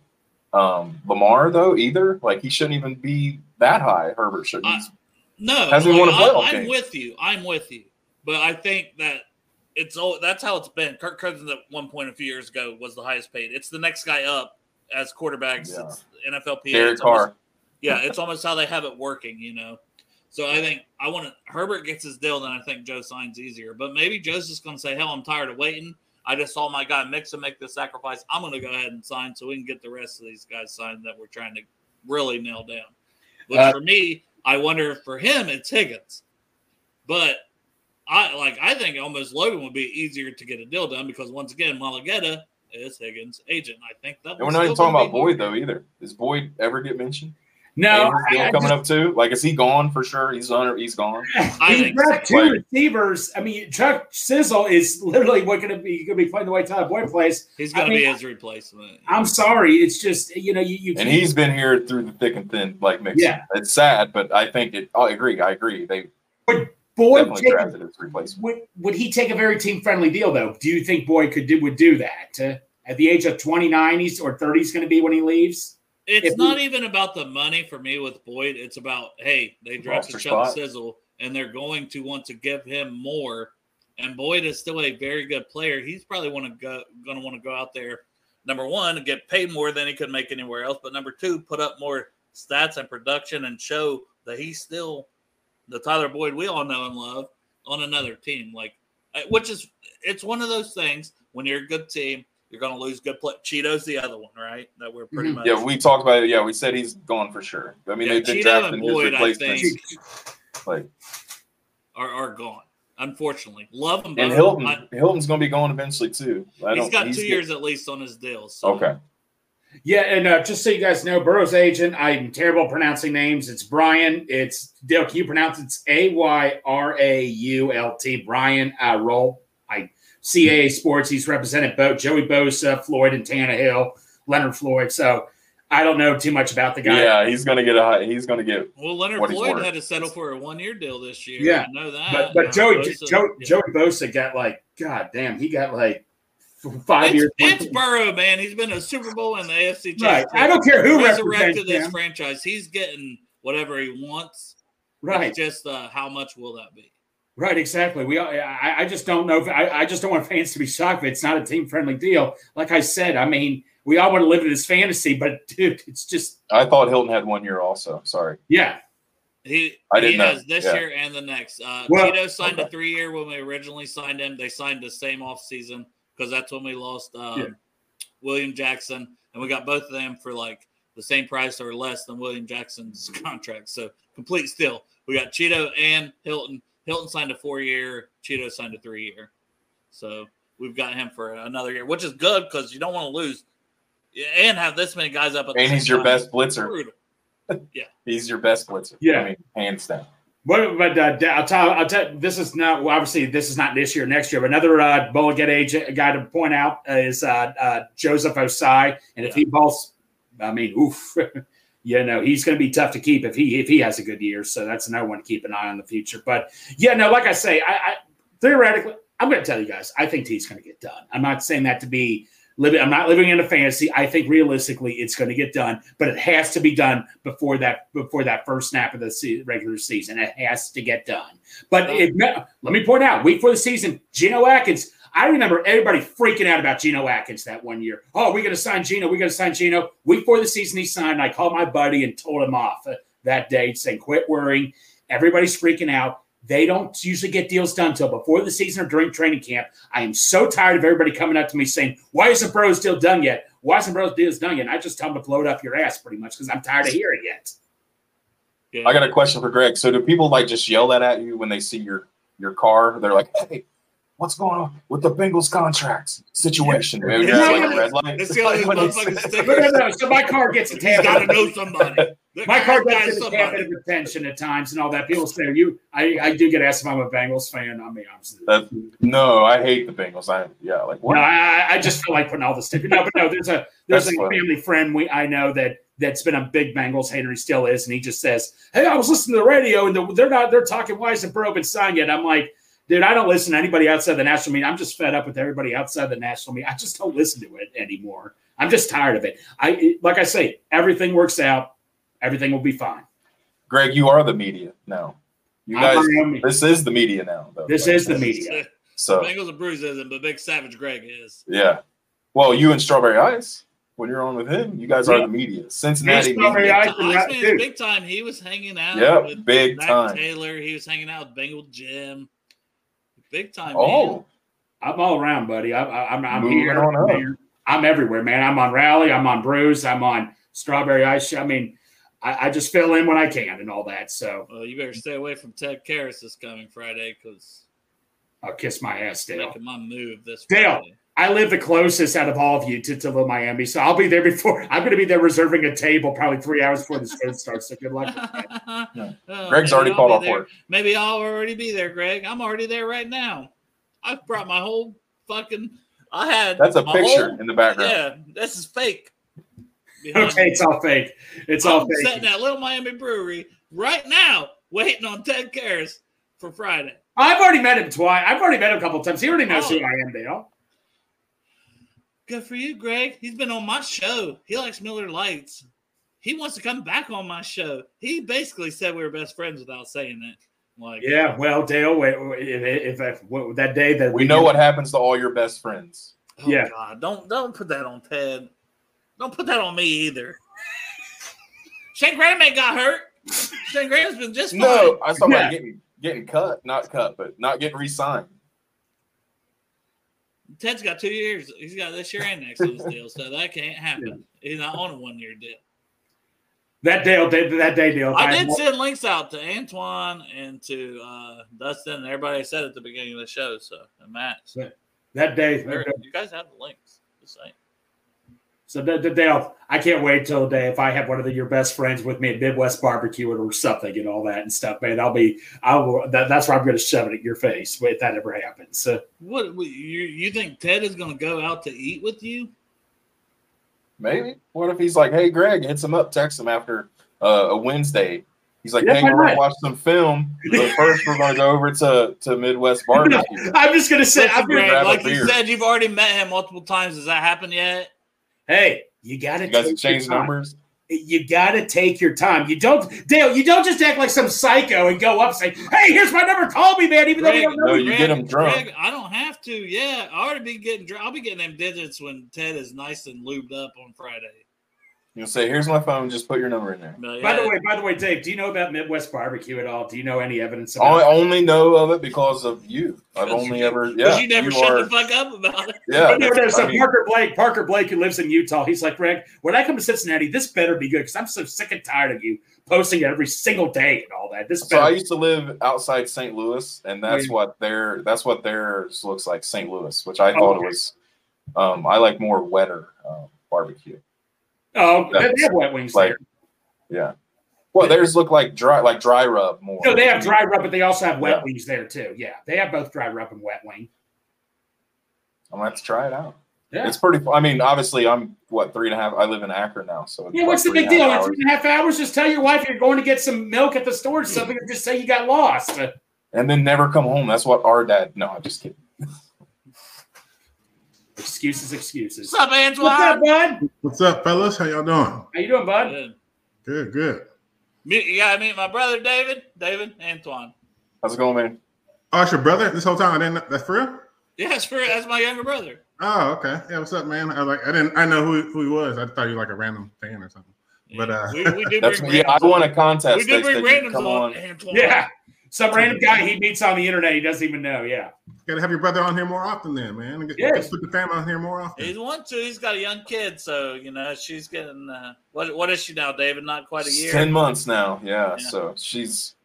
um, Lamar though either. Like he shouldn't even be that high. Herbert shouldn't. Uh, no, hasn't like, won a playoff I, I'm with you. I'm with you. But I think that it's all that's how it's been. Kirk Cousins at one point a few years ago was the highest paid. It's the next guy up as quarterbacks. Yeah. It's NFLPA. Derek it's Carr. Almost, yeah, it's almost how they have it working. You know. So I think I want to Herbert gets his deal, then I think Joe signs easier. But maybe Joe's just going to say, "Hell, I'm tired of waiting. I just saw my guy Mixon make the sacrifice. I'm going to go ahead and sign so we can get the rest of these guys signed that we're trying to really nail down. But uh, for me, I wonder for him it's Higgins. But I like I think almost Logan would be easier to get a deal done because once again, Mulugheta is Higgins' agent. I think that. And we're not even talking about Boyd though either. Does Boyd ever get mentioned? No, I, coming just, up too. Like, is he gone for sure? He's on. He's gone. I he's got so. two receivers. I mean, Chuck Sizzle is literally what going to be going to be playing the way Tyler Boyd plays. He's going to be his replacement. I'm sorry. It's just you know you. you and he's been here through the thick and thin, like Mixon. Yeah, it's sad, but I think it. I agree. I agree. They. Would Boyd take, would, would he take a very team friendly deal though? Do you think Boyd could do would do that uh, at the age of 29? He's or 30 is going to be when he leaves. It's not we, even about the money for me with Boyd. It's about hey, they drafted Chuck Sizzle, and they're going to want to give him more. And Boyd is still a very good player. He's probably want to go going to want to go out there. Number one, get paid more than he could make anywhere else. But number two, put up more stats and production and show that he's still the Tyler Boyd we all know and love on another team. Like, which is it's one of those things when you're a good team you're going to lose good play. Cheeto's the other one, right? That we're pretty mm-hmm. much. Yeah, we talked about it. Yeah, we said he's gone for sure. I mean, yeah, they've been Cheeto drafting his replacements. Like, are, are gone. Unfortunately, love him. And Hilton, I, Hilton's going to be going eventually too. I he's got he's two years at least on his deal. So. Okay. Yeah, and uh, just so you guys know, Burrow's agent, I'm terrible pronouncing names. It's Brian. It's Dale. Can you pronounce it? It's A Y R A U L T. Brian uh, Roll. I CAA Sports. He's represented both Joey Bosa, Floyd, and Tannehill, Leonard Floyd. So I don't know too much about the guy. Yeah, he's going to get a he's going to get. Well, Leonard Floyd had to settle for a one year deal this year. Yeah, I know that. But, but Joey Bosa, Joey, yeah. Joey Bosa got like God damn, he got like five it's, years. It's Burrow, man. He's been a Super Bowl in the AFC. Right. I don't care who resurrected this franchise. He's getting whatever he wants. Right. It's just uh, how much will that be? Right, exactly. We, I, I just don't know. If, I, I just don't want fans to be shocked. If it's not a team friendly deal. Like I said, I mean, we all want to live in this fantasy, but dude, it's just. I thought Hilton had one year also. Sorry. Yeah. He, I didn't he know. has this yeah. year and the next. Uh, well, Cheeto signed okay. a three year when we originally signed him. They signed the same off season because that's when we lost um, yeah. William Jackson, and we got both of them for like the same price or less than William Jackson's contract. So complete steal. We got Cheeto and Hilton. Hilton signed a four year. Cheeto signed a three year. So we've got him for another year, which is good because you don't want to lose and have this many guys up. and he's your time. best blitzer. Brutal. Yeah, he's your best blitzer. Yeah, I mean, hands down. But, but uh, I'll tell I'll tell this is not well, obviously this is not this year next year. But another uh, Bowling Get age guy to point out is uh, uh, Joseph Ossai, and if he balls, I mean, oof, you know he's going to be tough to keep if he if he has a good year. So that's another one to keep an eye on in the future. But yeah, no, like I say, I, I theoretically, I'm going to tell you guys, I think T's going to get done. I'm not saying that to be living. I'm not living in a fantasy. I think realistically, it's going to get done, but it has to be done before that before that first snap of the se- regular season. It has to get done. But it, let me point out, week for the season, Geno Atkins. I remember everybody freaking out about Geno Atkins that one year. Oh, we're going to sign Geno. We're going to sign Geno. Week before the season, he signed. I called my buddy and told him off uh, that day, saying, "Quit worrying." Everybody's freaking out. They don't usually get deals done till before the season or during training camp. I am so tired of everybody coming up to me saying, "Why isn't Bros deal done yet? Why isn't Bros deal done yet?" And I just tell them to blow it up your ass, pretty much, because I'm tired of hearing it. Yeah. I got a question for Greg. So, do people like just yell that at you when they see your your car? They're like, "Hey, what's going on with the Bengals contracts situation? Yeah. Yeah. Like red light. so my car gets a tab. Got to know somebody. my car gets a tab of attention at times and all that. People say, "You, I, I do get asked if I'm a Bengals fan." I mean, I'm no, I hate the Bengals. I yeah, like what? No, I, I just feel like putting all this stuff. No, but no, there's a there's That's a funny. family friend we I know that that's been a big Bengals hater. He still is, and he just says, "Hey, I was listening to the radio, and they're not they're talking. Why isn't Burrow been signed yet?" I'm like dude, I don't listen to anybody outside the national media. I'm just fed up with everybody outside the national media. I just don't listen to it anymore. I'm just tired of it. I like I say, everything works out. Everything will be fine. Greg, you are the media now. You guys, this is the media now. Though. This like, is the media. So Bengals and Bruce isn't, but Big Savage Greg is. Yeah. Well, you and Strawberry Ice, when you're on with him, you guys yeah. are the media. Cincinnati. Strawberry Ice, big time. He was hanging out. Yeah, big Mac time. Taylor. He was hanging out with Bengal Jim. Big time. Oh, man. I'm all around, buddy. I, I, I'm, I'm here. I'm, here. I'm everywhere, man. I'm on Rally. I'm on Bruce. I'm on Strawberry Ice. I mean, I, I, just fill in when I can and all that. So, well, you better stay away from Ted Karras this coming Friday because I'll kiss my ass, Dale. Making my move this Dale. Friday. I live the closest out of all of you to, to Little Miami, so I'll be there before. I'm going to be there reserving a table probably three hours before the show starts. So good luck. yeah. oh, Greg's already called off work. Maybe I'll already be there, Greg. I'm already there right now. I brought my whole fucking. I had. That's a picture whole, in the background. Yeah, this is fake. okay, it's all fake. It's I'm all fake. Sitting at Little Miami Brewery right now, waiting on Ted Karras for Friday. I've already met him twice. I've already met him a couple times. He already knows oh. who I am, Dale. Good for you, Greg. He's been on my show. He likes Miller Lights. He wants to come back on my show. He basically said we were best friends without saying it. Like, yeah, well, Dale, if, if, if that day that we, we know what happens to all your best friends. Oh, yeah, God, don't don't put that on Ted. Don't put that on me either. Shane Graham ain't got hurt. Shane Graham's been just fine. No, I saw yeah. getting getting cut, not cut, but not getting re-signed. Ted's got two years. He's got this year and next on his deal, so that can't happen. He's not on a one year deal. That deal, that day deal. I, did send links out to Antoine and to uh, Dustin and everybody said at the beginning of the show. So and Matt. So. That day, you guys have the links. Just saying. So the, the Dale, I can't wait till the day if I have one of the, your best friends with me at Midwest Barbecue or something and all that and stuff, man. I'll be, I'll that, that's where I'm going to shove it at your face if that ever happens. So what you you think Ted is going to go out to eat with you? Maybe. What if he's like, "Hey, Greg, hits him up, text him after uh, a Wednesday." He's like, yeah, "Hey, we're gonna watch some film, but first we're gonna go over to to Midwest Barbecue." I'm just gonna say, I'm gonna, like you said, you've already met him multiple times. Has that happened yet? Hey, you got to. change numbers. you got to take your time. You don't, Dale. You don't just act like some psycho and go up saying, "Hey, here's my number. Call me, man." Even Greg, though we don't know no, you get them drunk. Greg, I don't have to. Yeah, I already be getting. drunk. I'll be getting them digits when Ted is nice and lubed up on Friday. You'll say, "Here's my phone. Just put your number in there." Yeah. By the way, by the way, Dave, do you know about Midwest barbecue at all? Do you know any evidence? About I only know of it because of you. I've only you, ever yeah. You never you shut are, the fuck up about it. Yeah. there's a Parker Blake. Parker Blake who lives in Utah. He's like, Greg, when I come to Cincinnati, this better be good because I'm so sick and tired of you posting every single day and all that. This. So I used to live outside St. Louis, and that's yeah. what their that's what theirs looks like, St. Louis, which I thought okay. it was. Um, I like more wetter um, barbecue. Oh, That's, they have wet wings like, there. Yeah. Well, theirs look like dry, like dry rub more. No, they have dry rub, but they also have wet yeah. wings there too. Yeah, they have both dry rub and wet wing. I'm gonna have to try it out. Yeah. It's pretty. I mean, obviously, I'm what three and a half. I live in Akron now, so yeah. What's the big deal? In three and a half hours, just tell your wife you're going to get some milk at the store or something, and just say you got lost. And then never come home. That's what our dad. No, I'm just kidding. Excuses, excuses. What's up, Antoine? What's up, bud? What's up, fellas? How y'all doing? How you doing, bud? Good, good. good. Meet, you gotta meet my brother, David. David, Antoine. How's it going, man? Oh, it's your brother this whole time. I didn't. That's for real. Yeah, that's for that's my younger brother. Oh, okay. Yeah, what's up, man? I like. I didn't. I know who who he was. I thought you were like a random fan or something. But uh, we, we did bring yeah, I won a contest. We did bring randoms on. on. Antoine. Yeah, some random guy he meets on the internet. He doesn't even know. Yeah. Got to have your brother on here more often, then, man. Get, yes. Put the family on here more often. He wants to. He's got a young kid, so you know she's getting. Uh, what What is she now, David? Not quite a year. Ten months now. Yeah. yeah. So she's.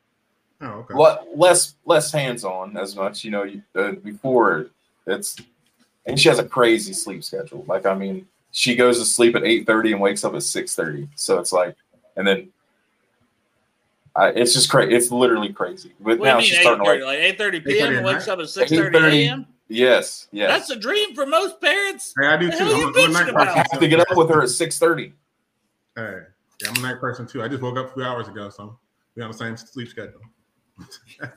Oh, okay. less less hands on as much. You know, uh, before it's, and she has a crazy sleep schedule. Like I mean, she goes to sleep at eight thirty and wakes up at six thirty. So it's like, and then I, it's just crazy. It's literally crazy. But what now she's starting to like, like eight thirty p.m. and wakes up at six thirty a.m. Yes, yes. That's a dream for most parents. Hey, I do too. I'm, I'm a I have to get up with her at six thirty. Hey, yeah, I'm a night person too. I just woke up a few hours ago, so we on the same sleep schedule.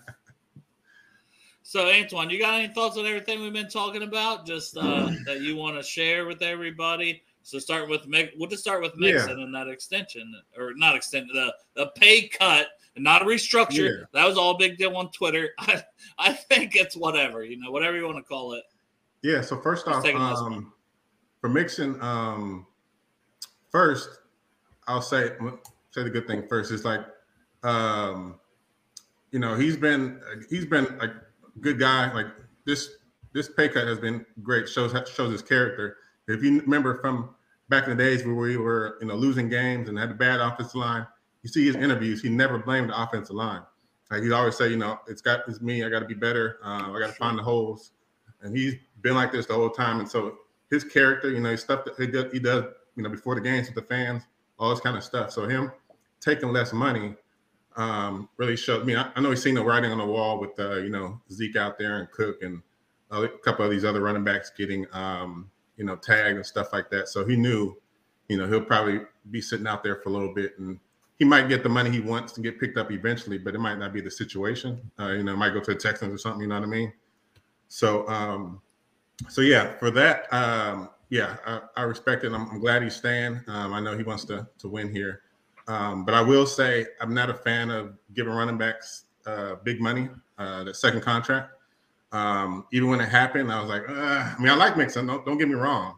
so, Antoine, you got any thoughts on everything we've been talking about? Just uh, that you want to share with everybody? So start with we'll just start with Mixon yeah. and that extension or not extend the the pay cut and not a restructure. Yeah. That was all big deal on Twitter. I I think it's whatever you know whatever you want to call it. Yeah. So first off, um, for Mixon, um, first I'll say say the good thing first. It's like um, you know he's been he's been a good guy. Like this this pay cut has been great. shows shows his character. If you remember from back in the days where we were, you know, losing games and had a bad offensive line, you see his interviews, he never blamed the offensive line. Like he always say, you know, it's got it's me. I got to be better. Uh, I got to find the holes, and he's been like this the whole time. And so his character, you know, his stuff that he does, he does, you know, before the games with the fans, all this kind of stuff. So him taking less money um, really showed me. I, I, know he's seen the writing on the wall with, uh, you know, Zeke out there and Cook and a couple of these other running backs getting um, you know, tag and stuff like that. So he knew, you know, he'll probably be sitting out there for a little bit and he might get the money he wants to get picked up eventually, but it might not be the situation. Uh, you know, might go to the Texans or something, you know what I mean? So, um, so yeah, for that, um, yeah, I, I respect it. I'm, I'm, glad he's staying. Um, I know he wants to to win here, um, but I will say I'm not a fan of giving running backs uh, big money, uh, the second contract. Um, even when it happened, I was like, I mean, I like Mixon. Don't, don't get me wrong,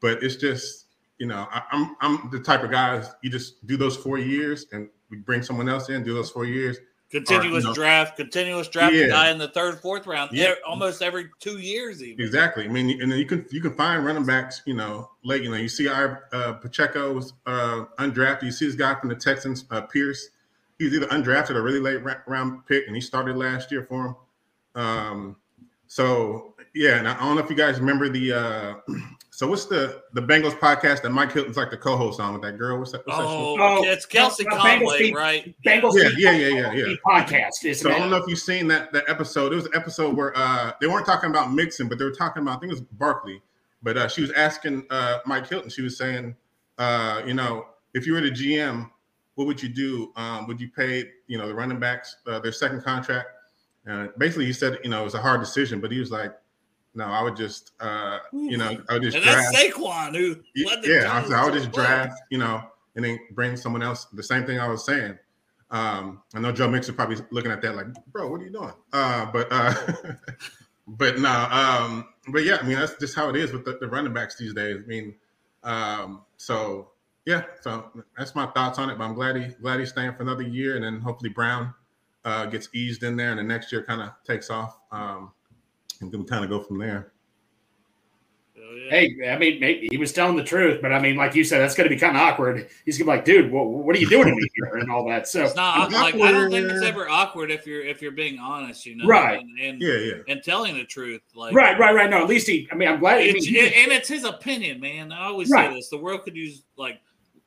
but it's just, you know, I, am I'm, I'm the type of guys you just do those four years and we bring someone else in, do those four years. Continuous or, you know, draft, continuous draft yeah. guy in the third, fourth round, yeah. almost every two years. Even. Exactly. I mean, and then you can you can find running backs, you know, late. You know, you see our uh, Pacheco was uh, undrafted. You see this guy from the Texans, uh, Pierce. He's either undrafted or really late round pick, and he started last year for him. Um, so yeah, and I don't know if you guys remember the uh so what's the the Bengals podcast that Mike Hilton's like the co-host on with that girl? What's that? What's oh, that oh, it's Kelsey no, Conway, right? Bengals yeah, yeah, yeah, yeah, yeah. Podcast. So I don't know if you've seen that that episode. It was an episode where uh they weren't talking about Mixon, but they were talking about I think it was Barkley. But uh, she was asking uh, Mike Hilton. She was saying, uh, you know, if you were the GM, what would you do? Um, would you pay, you know, the running backs uh, their second contract? And basically, he said, you know, it was a hard decision, but he was like, no, I would just, uh, you know, I would just and draft. that's Saquon who yeah, I, I would just draft, you know, and then bring someone else. The same thing I was saying. Um, I know Joe Mixon probably looking at that like, bro, what are you doing? Uh, but uh, but no, um, but yeah, I mean that's just how it is with the, the running backs these days. I mean, um, so yeah, so that's my thoughts on it. But I'm glad he glad he's staying for another year, and then hopefully Brown uh, gets eased in there, and the next year kind of takes off, um, and then kind of go from there. Hey, I mean, maybe he was telling the truth, but I mean, like you said, that's going to be kind of awkward. He's going to be like, "Dude, what, what are you doing here?" and all that. So it's not like I don't think it's ever awkward if you're if you're being honest, you know, right? And, and yeah, yeah, and telling the truth, like right, right, right. No, at least he. I mean, I'm glad. It's, I mean, and it's his opinion, man. I always right. say this: the world could use like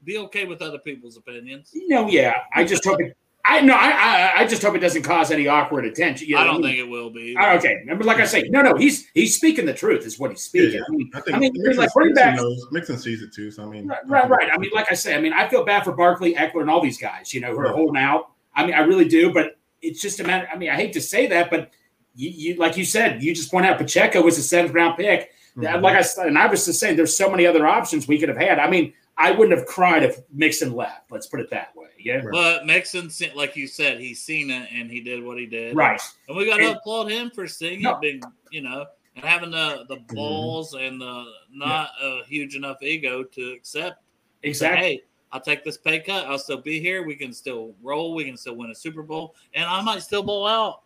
be okay with other people's opinions. You know, yeah. I just hope it, I no, I, I, I just hope it doesn't cause any awkward attention. You know I don't I think it will be. Okay, but like I say, no, no, he's he's speaking the truth, is what he's speaking. Yeah, I mean, I think I mean, Mixon, like bring back knows, Mixon sees it too. So I mean, right, right, right. I mean, like I say, I mean, I feel bad for Barkley, Ekeler, and all these guys, you know, who are holding out. I mean, I really do, but it's just a matter. I mean, I hate to say that, but you, you like you said, you just point out Pacheco was a seventh round pick. Mhm. Like I said, and I was just saying, there's so many other options we could have had. I mean, I wouldn't have cried if Mixon left. Let's put it that way. Yeah. But Mixon, se- like you said, he's seen it and he did what he did. Right. And we got to applaud him for seeing No. it, being, you know, and having the the mm-hmm. balls and the not a huge enough ego to accept. say, Exactly. Hey, I'll take this pay cut. I'll still be here. We can still roll. We can still win a Super Bowl, and I might still bowl out.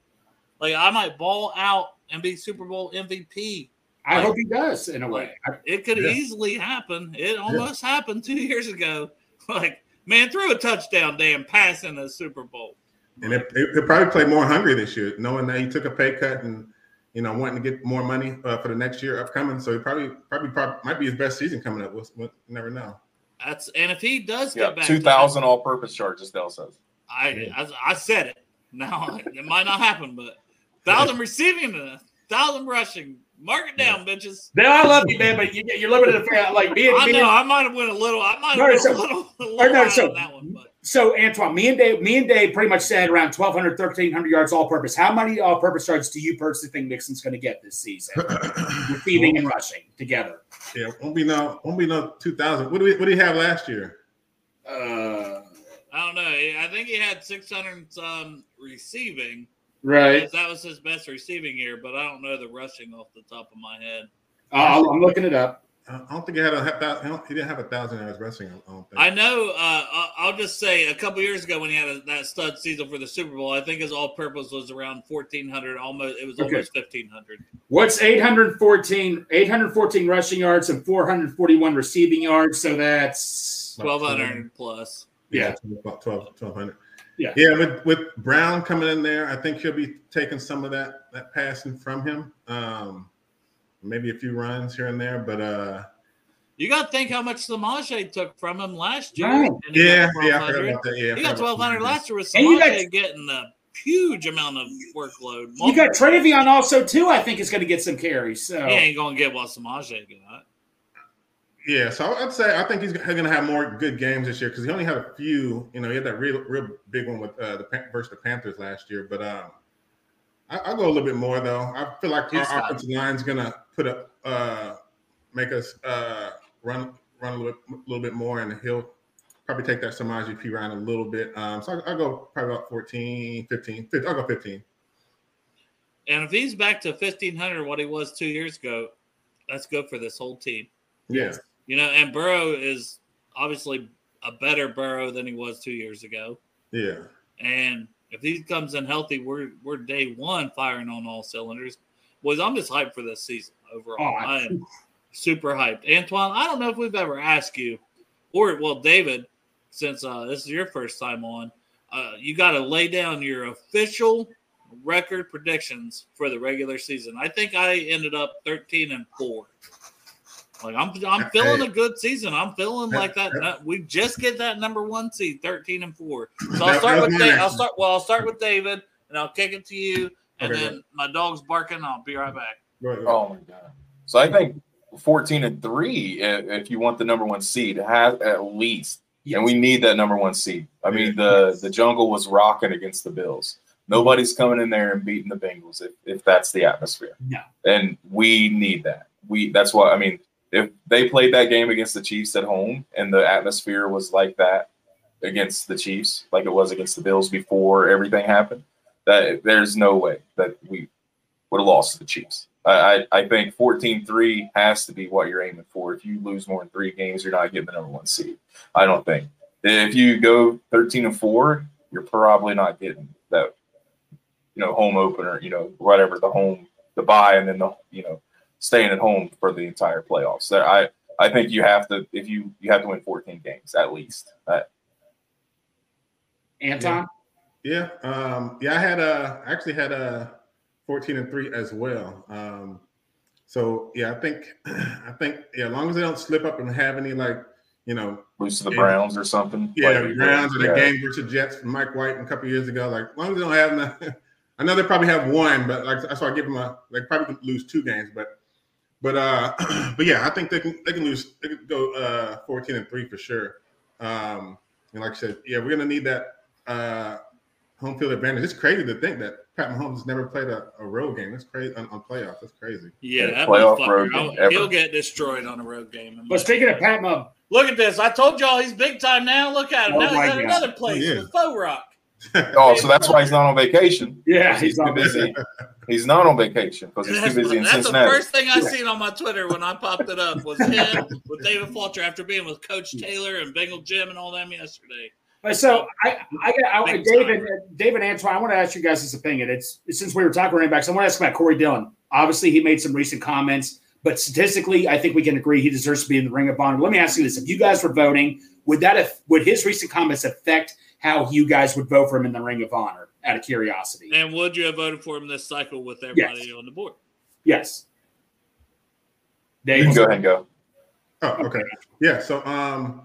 Like I might ball out and be Super Bowl MVP. I hope he does in a way. I- It could Yeah. easily happen. It almost happened two years ago. Like, man, threw a touchdown, damn pass in the Super Bowl. and it, it, he'll probably play more hungry this year, knowing that he took a pay cut and you know wanting to get more money uh, for the next year upcoming. So he probably probably, probably might be his best season coming up. We'll, we'll never know. That's and if he does Yeah, get back, two to thousand all-purpose charges. Dell says. I, I I said it. Now it might not happen, but thousand receiving, a thousand rushing. Mark it down, bitches. Bill, I love you, man, but you, you're limited to fan- like me and I me know and- I might have went a little. I might No, have went so- a little, a little no, so- on that one, but So, Antoine, me and Dave, me and Dave pretty much said around 1,200, 1,300 yards all purpose. How many all purpose yards do you personally think Mixon's going to get this season, receiving and rushing together? Yeah, won't be no won't be no two thousand. What do we what did he have last year? Uh, I don't know. I think he had six hundred some receiving. Right. That was his best receiving year, but I don't know the rushing off the top of my head. Uh, I'm looking it up. I don't think he had a thousand. He didn't have a thousand yards rushing. I don't think. I know. Uh, I- I'll just say a couple years ago when he had a, that stud season for the Super Bowl, I think his all-purpose was around fourteen hundred. Almost, it was Okay. almost fifteen hundred. What's 814, 814 rushing yards and 441 receiving yards? So that's About Twelve hundred plus. Yeah. about 12, 1200. Yeah. yeah. With with Brown coming in there, I think he'll be taking some of that that passing from him. Um, maybe a few runs here and there, but uh, You got to think how much Samaje took from him last year. Right. and yeah, yeah, I forgot 1200. about that. Yeah, He got forgot twelve about hundred that. last year with And you got- Samaje getting a huge amount of workload. you got Trayveon also too. I think is going to get some carries. So He ain't gonna get what Samaje got. Yeah, so I'd say I think he's going to have more good games this year because he only had a few. You know, he had that real, real big one with uh, the versus the Panthers last year. But um, I, I'll go a little bit more though. I feel like He's our offensive line's going to put up, uh, make us uh, run run a little, little bit more, and he'll probably take that Samaje Perine a little bit. Um, so I'll, I'll go probably about 14, 15. 15 I'll go 15. And if he's back to fifteen hundred, what he was two years ago, that's good for this whole team. Yeah. You know, and Burrow is obviously a better Burrow than he was two years ago. Yeah. And if he comes in healthy, we're we're day one firing on all cylinders. Boys, I'm just hyped for this season overall. Oh, I am super hyped. Antoine, I don't know if we've ever asked you, or well, David, since uh, this is your first time on, uh, you got to lay down your official record predictions for the regular season. I think I ended up 13 and four. Like I'm, I'm feeling a good season. I'm feeling like that. that- We just get that number one seed, 13 and four. So I'll start with Dave. I'll start. Well, I'll start with David, and I'll kick it to you, and Okay, then my dog's barking. I'll be right back. Go ahead. Oh my god! So I think fourteen and three, if, if you want the number one seed, have at least, and we need that number one seed. I mean, the the jungle was rocking against the Bills. Nobody's coming in there and beating the Bengals if, if that's the atmosphere. No. And we need that. We that's why I mean, if they played that game against the Chiefs at home and the atmosphere was like that against the Chiefs, like it was against the Bills before everything happened, that there's no way that we would have lost to the Chiefs. I, I think 14-3 has to be what you're aiming for. If you lose more than three games, you're not getting the number one seed. I don't think. If you go 13 and 4, you're probably not getting that, you know, home opener, you know, whatever the home, the buy, and then the, you know, staying at home for the entire playoffs. So I, I think you have to, if you, you have to win 14 games at least. That, Anton? Yeah. Yeah. Um, yeah. I had a, actually had a 14 and 3 as well. Um, so yeah, I think, I think, yeah, as long as they don't slip up and have any like, you know, lose to the Browns or something. Yeah, like, Browns or the yeah. game versus Jets from Mike White a couple years ago. Like, as long as they don't have enough, I know they probably have one, but like that's why I give them a. They probably lose two games, but but uh, but yeah, I think they can they can lose. They can go uh 14 and three for sure. Um, and like I said, yeah, we're gonna need that uh home field advantage. It's crazy to think that Pat Mahomes never played a, a road game. That's crazy on, on playoffs. That's crazy. Yeah, that playoff road game he'll get destroyed on a road game. But speaking of Pat Mahomes, look at this. I told y'all he's big time now. Look at him. Oh now he's at another place the Faux Rock. oh, so that's why he's not on vacation. Yeah, he's, he's busy. He's not on vacation because he's too busy in that's Cincinnati. That's the first thing I seen on my Twitter when I popped it up was him with David Fulcher after being with Coach Taylor and Bengal Jim and all them yesterday. So I, I, I, David, David Antoine, I want to ask you guys this opinion. It's since we were talking running backs, I want to ask about Corey Dillon. Obviously, he made some recent comments, but statistically, I think we can agree he deserves to be in the Ring of Honor. Let me ask you this: If you guys were voting, would that if would his recent comments affect how you guys would vote for him in the Ring of Honor? Out of curiosity, and would you have voted for him this cycle with everybody yes. on the board? Yes. Dave, you can go ahead and go. Oh, okay. Yeah. So, um,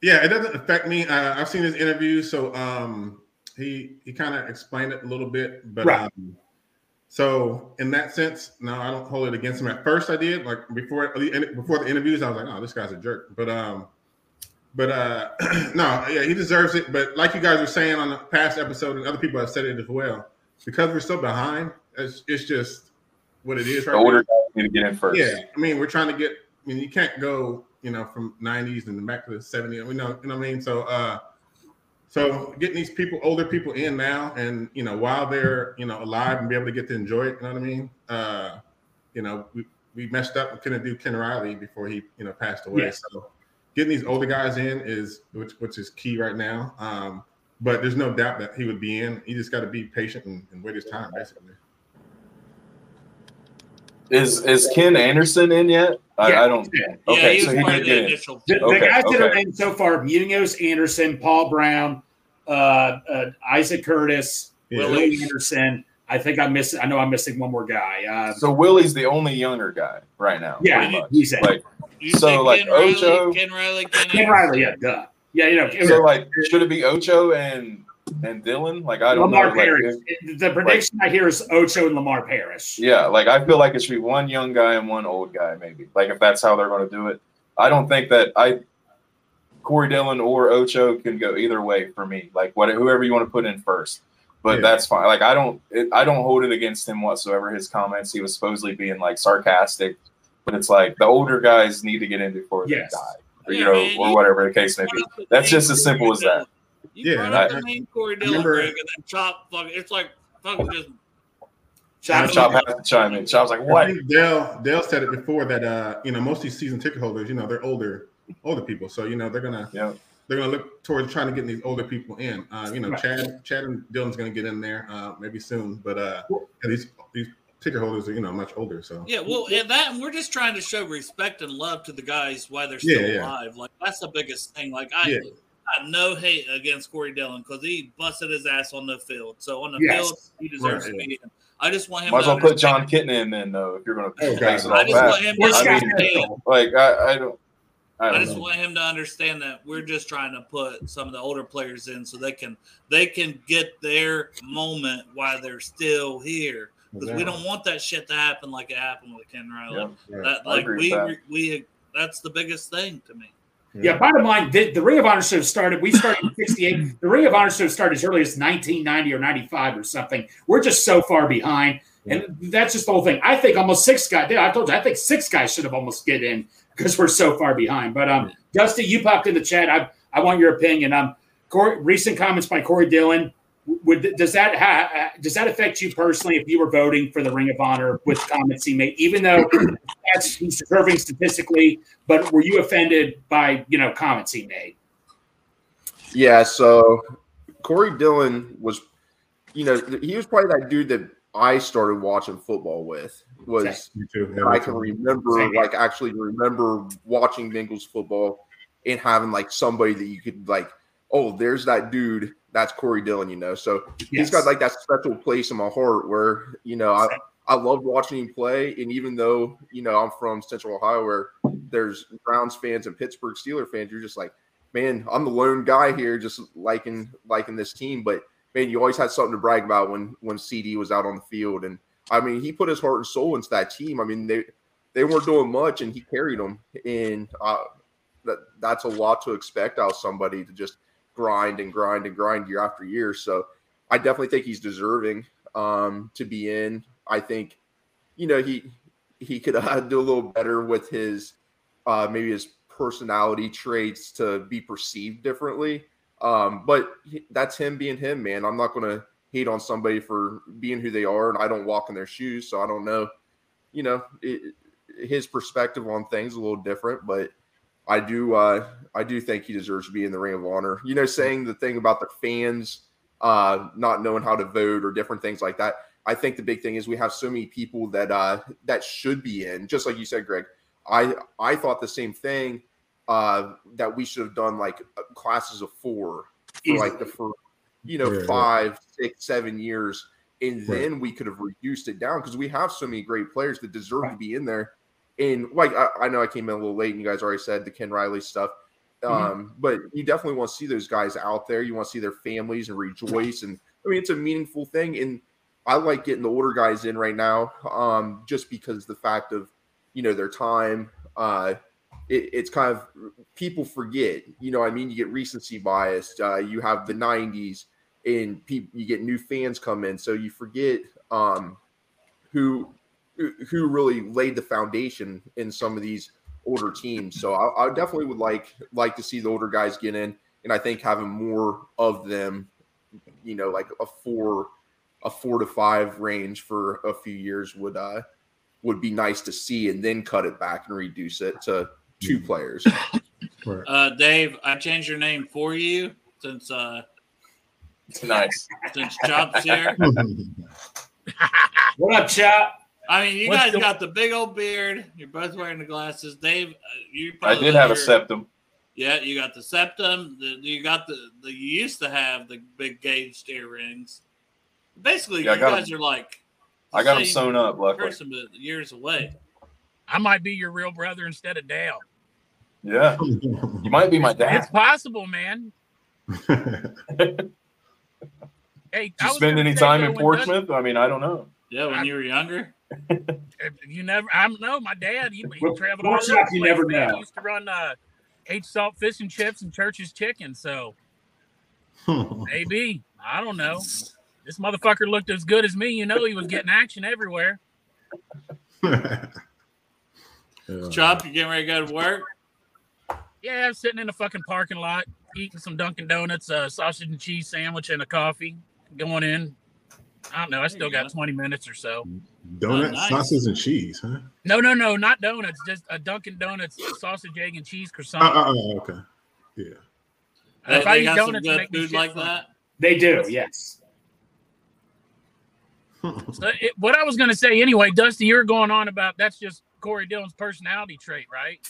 yeah, it doesn't affect me. Uh, I've seen his interview, so um, he he kind of explained it a little bit, but right. um, so in that sense, no, I don't hold it against him. At first, I did like before before the interviews, I was like, oh, this guy's a jerk. But um, but uh, no, yeah, he deserves it. But like you guys were saying on the past episode, and other people have said it as well, because we're so behind, it's, it's just what it is. Right the older to get in first. Yeah, I mean, we're trying to get. I mean, you can't go you know, from 90s and back to the 70s. We know, you know what I mean? So uh so getting these people, older people in now and you know, while they're, you know, alive and be able to get to enjoy it, you know what I mean? Uh, you know, we, we messed up. We couldn't do Ken Riley before he, you know, passed away. Yes. So getting these older guys in is which which is key right now. Um, but there's no doubt that he would be in. He just got to be patient and, and wait his time, basically. Is is Ken Anderson in yet? I, yeah. I don't. Okay, yeah, so he did get initial. The, okay, the guys okay. that are named so far: Munoz, Anderson, Paul Brown, uh, uh, Isaac Curtis, yeah. Willie Anderson. I think I'm missing. I know I'm missing one more guy. Uh, so Willie's the only younger guy right now. Yeah, he's like so like Ken Ocho, Riley, Ken Riley, Ken, Ken Riley. Yeah, duh. Yeah, you know. So like, should it be Ocho and and Dillon. Like I don't Lamar know. Parrish. Like, the prediction like, I hear is Ocho and Lamar Parrish. Yeah, like I feel like it should be one young guy and one old guy, maybe. Like if that's how they're going to do it. I don't think that I Corey Dillon or Ocho can go either way for me. Like what whoever you want to put in first. But yeah. that's fine. Like I don't it, I don't hold it against him whatsoever. His comments, he was supposedly being like sarcastic, but it's like the older guys need to get in before yes. they die. Or, you know, or whatever the case may be. That's just as simple as that. You yeah, brought up the name Corey Dillon, Greg, and then Chop. Fuck, it's like fucking just. Chop, Chop had to chime in. Chop's like, "What?" Dale Dale said it before that uh, you know most of these season ticket holders, you know, they're older older people, so you know they're gonna yeah. they're gonna look towards trying to get these older people in. Uh, you know, right. Chad Chad and Dillon's gonna get in there uh, maybe soon, but uh, these these ticket holders are you know much older. So yeah, well, and that and we're just trying to show respect and love to the guys while they're still yeah, yeah. alive. Like that's the biggest thing. Like I. Yeah no hate against Corey Dillon because he busted his ass on the field. So on the yes. field, he deserves right. to be in. I just want him. Might as well put Jon Kitna in then, though, if you're going to face it off. I just want him to understand. Like I, I don't. I, I just know. want him to understand that we're just trying to put some of the older players in so they can they can get their moment while they're still here because yeah. we don't want that shit to happen like it happened with Ken Riley. Yeah, yeah. That like we, we we that's the biggest thing to me. Yeah. yeah, bottom line, the, the Ring of Honor should have started. We started in 68. The Ring of Honor should have started as early as 1990 or 95 or something. We're just so far behind. And that's just the whole thing. I think almost six guys. I told you, I think six guys should have almost get in because we're so far behind. But um, Dusty, you popped in the chat. I I want your opinion. Um, Corey, recent comments by Corey Dillon. Would does that ha, does that affect you personally if you were voting for the Ring of Honor with comments he made, even though that's he's deserving statistically? But were you offended by you know comments he made? Yeah. So Corey Dillon was, you know, he was probably that dude that I started watching football with. Was yeah, I can remember like actually remember watching Bengals football and having like somebody that you could like, oh, there's that dude. That's Corey Dillon, you know. So yes. he's got like that special place in my heart where you know I I loved watching him play. And even though you know I'm from Central Ohio, where there's Browns fans and Pittsburgh Steeler fans, you're just like, man, I'm the lone guy here, just liking liking this team. But man, you always had something to brag about when when CD was out on the field. And I mean, he put his heart and soul into that team. I mean, they they weren't doing much, and he carried them. And uh, that that's a lot to expect out of somebody to just grind and grind and grind year after year. So I definitely think he's deserving um, to be in. I think, you know, he he could uh, do a little better with his uh, maybe his personality traits to be perceived differently. Um, but he, that's him being him, man. I'm not going to hate on somebody for being who they are, and I don't walk in their shoes, so I don't know. You know, it, his perspective on things a little different, but I do uh, I do think he deserves to be in the Ring of Honor. You know, saying the thing about the fans uh, not knowing how to vote or different things like that. I think the big thing is we have so many people that uh, that should be in. Just like you said, Greg. I I thought the same thing uh, that we should have done like classes of four for like the first you know yeah, five, yeah. six, seven years, and then we could have reduced it down because we have so many great players that deserve right. to be in there and like I, I, know I came in a little late, and you guys already said the Ken Riley stuff. Mm-hmm. Um, but you definitely want to see those guys out there. You want to see their families and rejoice. And I mean, it's a meaningful thing. And I like getting the older guys in right now, um, just because the fact of you know their time. Uh, it, it's kind of people forget. You know, I mean, you get recency bias. Uh, you have the '90s, and people you get new fans come in, so you forget um, who who really laid the foundation in some of these older teams. So I, I, definitely would like like to see the older guys get in, and I think having more of them, you know, like a four a four to five range for a few years would uh would be nice to see, and then cut it back and reduce it to two mm-hmm. players. Uh, Dave, I changed your name for you since uh nice since Chop's here. what up, Chop? I mean, you What's guys the... got the big old beard. You're both wearing the glasses. Dave, uh, you I did have your, a septum. Yeah, you got the septum. The, you got the, the you used to have the big gauge steer rings. Basically, yeah, you guys them. are like I got them sewn up. Luckily, person, but years away. I might be your real brother instead of Dale. Yeah, you might be my dad. It's possible, man. hey, Did you spend any time in Portsmouth? I mean, I don't know. Yeah, when I, you were younger. You never. I don't know. My dad, he, he traveled all over. The you never know. He used to run uh, H Salt Fish and Chips and Church's Chicken. So maybe I don't know. This motherfucker looked as good as me. You know, he was getting action everywhere. Chop, you getting ready to go to work? Yeah, I'm sitting in the fucking parking lot, eating some Dunkin' Donuts, a sausage and cheese sandwich, and a coffee. Going in, I don't know. I still got 20 minutes or so. Donuts, oh, nice. sausage, and cheese, huh? No, no, no, not donuts. Just a Dunkin' Donuts sausage, egg, and cheese croissant. Oh, oh, oh okay. Yeah. Uh, they, if I eat donuts, some good food like that. They do, yes. so it, what I was going to say anyway, Dusty, you're going on about that's just Corey Dillon's personality trait, right?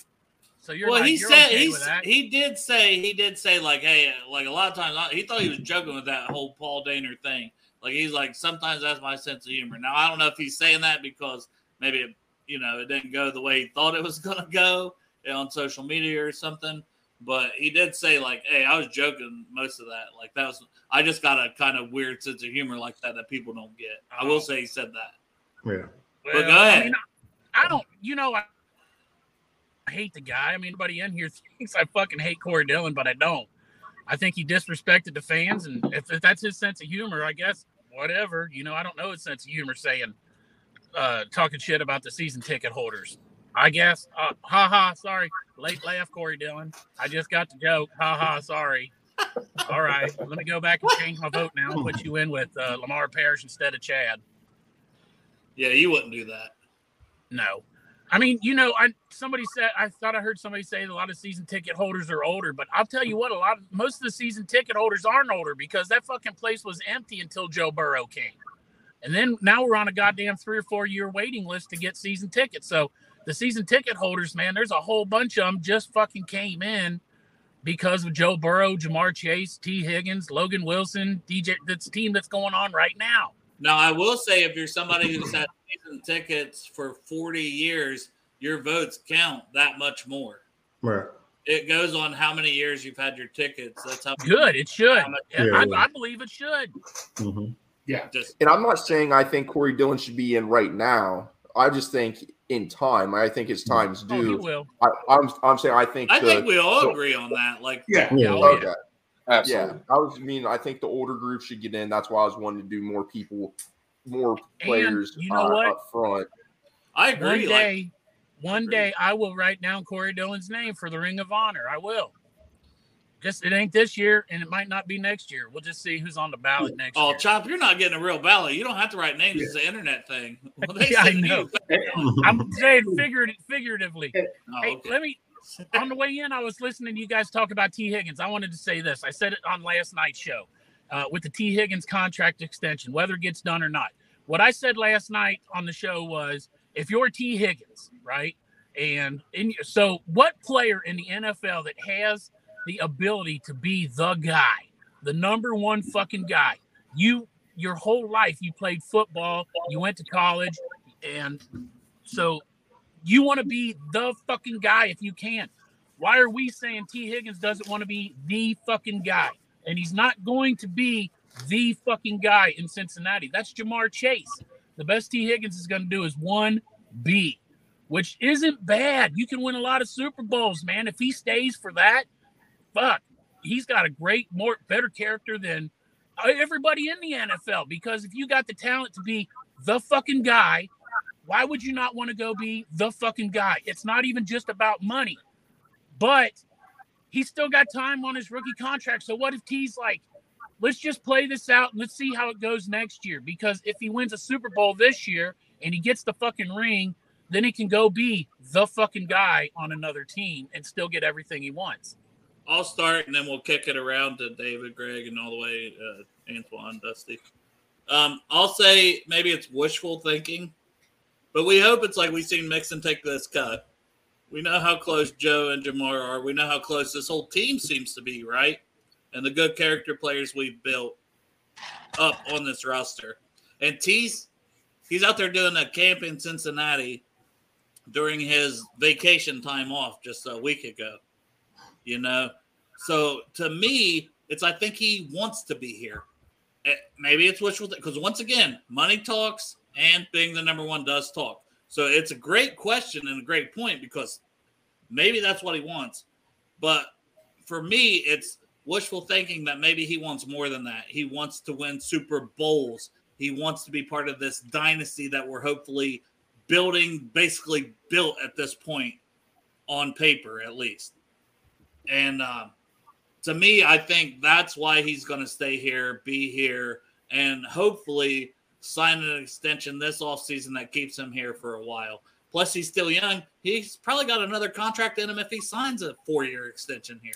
So you're well. Like, he you're said okay he did say he did say like, hey, like a lot of times he thought he was joking with that whole Paul Dehner thing. Like he's like, sometimes that's my sense of humor. Now I don't know if he's saying that because maybe it, you know it didn't go the way he thought it was gonna go on social media or something. But he did say like, "Hey, I was joking most of that. Like that was I just got a kind of weird sense of humor like that that people don't get." I will oh. say he said that. Yeah. Well, but go ahead. I, mean, I don't. You know, I, I hate the guy. I mean, anybody in here thinks I fucking hate Corey Dillon, but I don't. I think he disrespected the fans, and if, if that's his sense of humor, I guess whatever. You know, I don't know his sense of humor saying, uh, talking shit about the season ticket holders. I guess. Uh, ha ha. Sorry. Late laugh, Corey Dillon. I just got the joke. Ha ha. Sorry. All right. Let me go back and change my vote now and put you in with uh, Lamar Parrish instead of Chad. Yeah, you wouldn't do that. No. I mean, you know, I somebody said I thought I heard somebody say a lot of season ticket holders are older, but I'll tell you what, a lot of most of the season ticket holders aren't older because that fucking place was empty until Joe Burrow came. And then now we're on a goddamn three or four year waiting list to get season tickets. So the season ticket holders, man, there's a whole bunch of them just fucking came in because of Joe Burrow, Ja'Marr Chase, T. Higgins, Logan Wilson, DJ. That's team that's going on right now. Now, I will say, if you're somebody who's had season tickets for 40 years, your votes count that much more. Right. It goes on how many years you've had your tickets. That's how good it should. Yeah, I, I, believe it should. Mm-hmm. Yeah. Just, and I'm not saying I think Corey Dillon should be in right now. I just think in time, I think his time's oh, due. will. I, am I'm, I'm saying I think. I the, think we all the, agree on that. Like, yeah, yeah, oh, okay. Yeah. Absolutely. Yeah, I was I mean I think the older group should get in. That's why I was wanting to do more people, more players you know uh, what? up front. I agree. One day, like, one day, I will write down Corey Dillon's name for the Ring of Honor. I will. Just it ain't this year, and it might not be next year. We'll just see who's on the ballot next oh, year. Chop, you're not getting a real ballot. You don't have to write names. Yeah. It's an internet thing. Well, Yeah, I know. I'm saying figurative, figuratively. Oh, Hey, okay. let me. On the way in, I was listening to you guys talk about T. Higgins. I wanted to say this. I said it on last night's show uh, with the T. Higgins contract extension, whether it gets done or not. What I said last night on the show was, if you're T. Higgins, right, and in so what player in the NFL that has the ability to be the guy, the number one fucking guy? You your whole life you played football, you went to college, and so you want to be the fucking guy if you can. Why are we saying T. Higgins doesn't want to be the fucking guy? And he's not going to be the fucking guy in Cincinnati. That's Ja'Marr Chase. The best T. Higgins is going to do is 1B, which isn't bad. You can win a lot of Super Bowls, man. If he stays for that, fuck, he's got a great, more better character than uh, everybody in the NFL. Because if you got the talent to be the fucking guy, why would you not want to go be the fucking guy? It's not even just about money, but he's still got time on his rookie contract. So what if T's like, let's just play this out and let's see how it goes next year? Because if he wins a Super Bowl this year and he gets the fucking ring, then he can go be the fucking guy on another team and still get everything he wants. I'll start and then we'll kick it around to David, Greg, and all the way uh, Antoine, Dusty. Um, I'll say maybe it's wishful thinking, but we hope it's like we've seen Mixon take this cut. We know how close Joe and Ja'Marr are. We know how close this whole team seems to be, right? And the good character players we've built up on this roster. And T's he's out there doing a camp in Cincinnati during his vacation time off just a week ago. You know, so to me, it's I think he wants to be here. Eh, Maybe it's wishful because once again, money talks, and being the number one does talk. So it's a great question and a great point because maybe that's what he wants. But for me, it's wishful thinking that maybe he wants more than that. He wants to win Super Bowls. He wants to be part of this dynasty that we're hopefully building, basically built at this point on paper, at least. And uh, to me, I think that's why he's going to stay here, be here, and hopefully sign an extension this offseason that keeps him here for a while. Plus, he's still young. He's probably got another contract in him if he signs a four year extension here.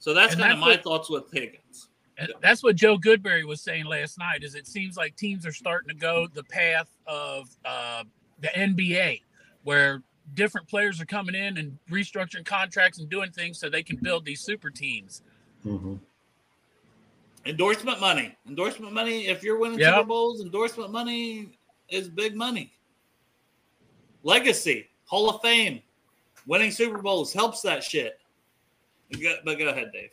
So that's And kind of my what- thoughts with Higgins. And that's what Joe Goodberry was saying last night. Is it seems like teams are starting to go the path of uh, the NBA, where different players are coming in and restructuring contracts and doing things so they can build these super teams. Mm-hmm. Endorsement money. Endorsement money. If you're winning Yeah. Super Bowls, endorsement money is big money. Legacy, Hall of Fame, winning Super Bowls helps that shit. But go ahead, Dave.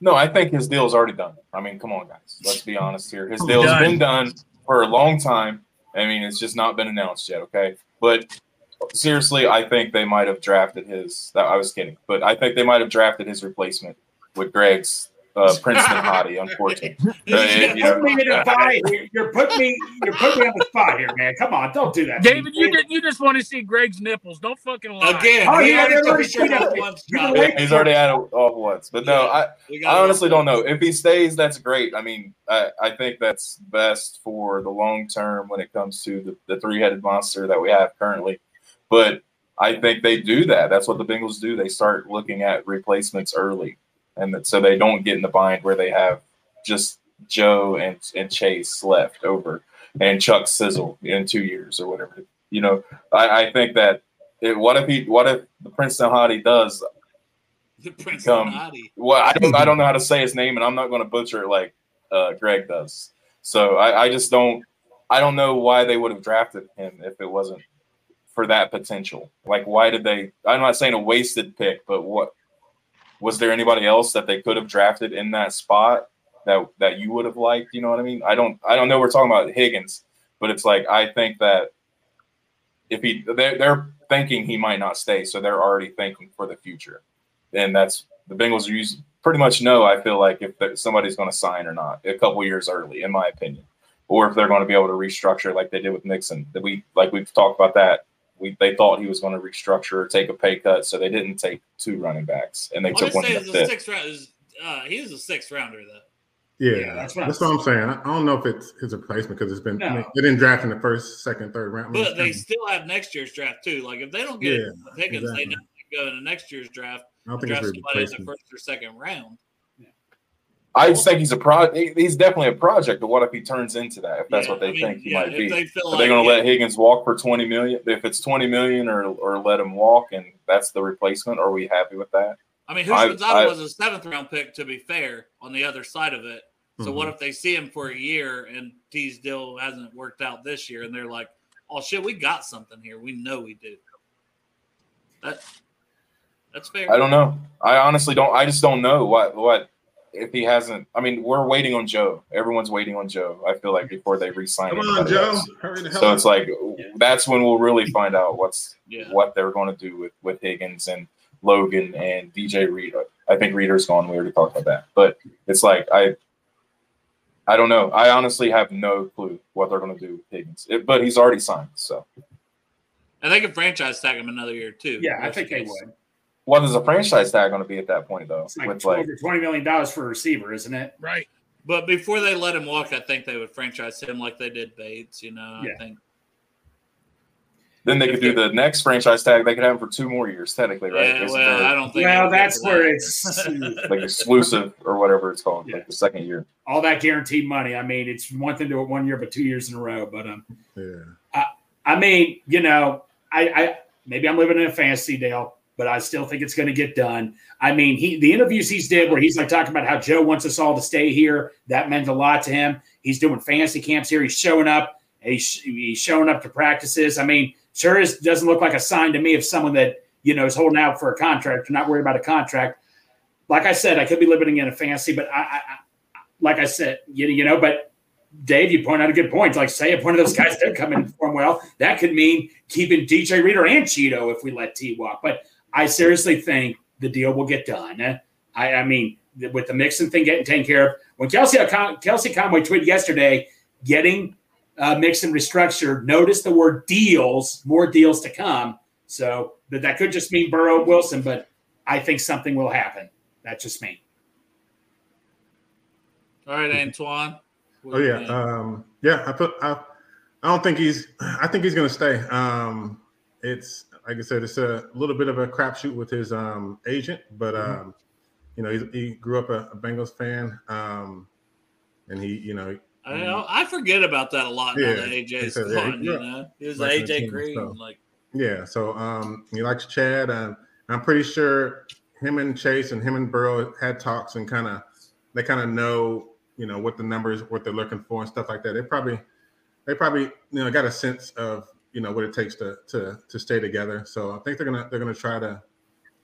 No, I think his deal is already done. I mean, come on, guys. Let's be honest here. His deal has been done for a long time. I mean, it's just not been announced yet. Okay, but seriously, I think they might have drafted his. I was kidding, but I think they might have drafted his replacement with Greg's uh, Princeton Hottie, unfortunately. uh, you know, me in You're putting me you're putting me on the spot here, man. Come on, don't do that. David, you did, you just want to see Greg's nipples. Don't fucking lie. Again, oh, he already once, he's already had it off once. But no, I, I honestly don't know. If he stays, that's great. I mean, I, I think that's best for the long term when it comes to the, the three headed monster that we have currently. But I think they do that. That's what the Bengals do. They start looking at replacements early and that, so they don't get in the bind where they have just Joe and, and Chase left over and Chuck Sizzle in two years or whatever. You know, I, I think that it, what if he what if the Princeton Hottie does the Princeton Hottie? Well, I don't I don't know how to say his name, and I'm not going to butcher it like uh, Greg does. So I, I just don't I don't know why they would have drafted him if it wasn't for that potential. Like, why did they? I'm not saying a wasted pick, but what was there anybody else that they could have drafted in that spot that that you would have liked? You know what I mean? I don't I don't know. We're talking about Higgins, but it's like I think that if he they're, they're thinking he might not stay, so they're already thinking for the future, and that's the Bengals use pretty much know. I feel like if somebody's going to sign or not a couple years early, in my opinion, or if they're going to be able to restructure like they did with Mixon. That we like we've talked about that we they thought he was going to restructure or take a pay cut, so they didn't take two running backs, and they took one in the fifth. Sixth round is, uh, he was a sixth rounder though. Yeah, yeah that's, what, that's what I'm saying. I don't know if it's his replacement because it's been no. they didn't draft in the first, second, third round. But they still have next year's draft too. Like if they don't get yeah, Higgins, exactly. they go into next year's draft. I don't think draft somebody in the first or second round. I just think he's a pro. He's definitely a project. But what if he turns into that? If that's yeah, what they I mean, think he yeah, might be, they are like, they going to yeah. let Higgins walk for twenty million? If it's twenty million, or or let him walk, and that's the replacement, are we happy with that? I mean, Houshmandzadeh was a seventh round pick. To be fair, on the other side of it. So mm-hmm. what if they see him for a year and T's deal hasn't worked out this year, and they're like, "Oh shit, we got something here. We know we do." That that's fair. I don't know. I honestly don't. I just don't know what what if he hasn't, I mean, we're waiting on Joe. Everyone's waiting on Joe. I feel like before they resign. Come on, Joe. So it's like yeah. that's when we'll really find out what's yeah. what they're going to do with with Higgins and Logan and DJ Reed. I think Reader's gone. We already talked about that, but it's like I. I don't know. I honestly have no clue what they're going to do with Higgins, it, but he's already signed. So, and they can franchise tag him another year too. Yeah, I think they would. What is a franchise tag going to be at that point, though? It's like with like twenty million dollars for a receiver, isn't it? Right. But before they let him walk, I think they would franchise him like they did Bates. You know, yeah. I think. Then they could do the next franchise tag. They could have him for two more years, technically, right? Yeah, well, I don't think. Well, that's where that. it's like exclusive or whatever it's called, yeah. like the second year. All that guaranteed money. I mean, it's one thing to do it one year, but two years in a row. But um, yeah. I, I mean, you know, I, I maybe I'm living in a fantasy, Dale but I still think it's going to get done. I mean, he the interviews he's did where he's like talking about how Joe wants us all to stay here. That meant a lot to him. He's doing fantasy camps here. He's showing up. He's, he's showing up to practices. I mean, sure is, doesn't look like a sign to me of someone that you know is holding out for a contract or not worried about a contract. Like I said, I could be living in a fantasy, but I, I like I said, you, you know, but Dave, you point out a good point. Like, say if one of those guys did come in and perform well, that could mean keeping DJ Reader and Cheeto if we let T walk. But I seriously think the deal will get done. I, I mean, with the Mixon thing getting taken care of, when Kelsey Kelsey Conway tweeted yesterday, getting uh, Mixon restructured, notice the word deals, more deals to come. So that that could just mean Burrow Wilson, but I think something will happen. That's just me. All right, Antoine. Oh yeah, um, yeah. I put. I, I don't think he's. I think he's going to stay. Um, it's like I said, it's a little bit of a crapshoot with his um, agent, but mm-hmm. um, you know, he, he, grew up a, a Bengals fan, um, and he, you know, I know I forget about that a lot. Yeah, now that AJ's said, gone, yeah, you know, he was AJ team, Green, so. like yeah. So um, he likes Chad, and I'm pretty sure him and Chase and him and Burrow had talks and kind of they kind of know you know what the numbers, what they're looking for, and stuff like that. They probably they probably you know got a sense of you know what it takes to to to stay together. So I think they're gonna they're gonna try to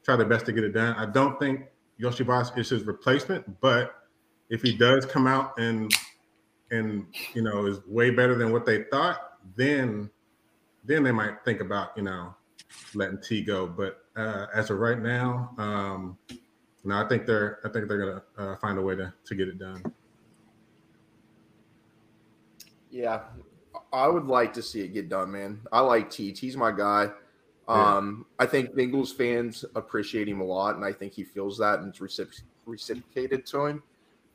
try their best to get it done. I don't think Iosivas is his replacement, but if he does come out and and you know is way better than what they thought, then then they might think about you know letting T go. But uh, as of right now, um, no, I think they're I think they're gonna uh, find a way to to get it done. Yeah, I would like to see it get done, man. I like T. T's my guy. Um, yeah. I think Bengals fans appreciate him a lot, and I think he feels that and it's recipro- reciprocated to him.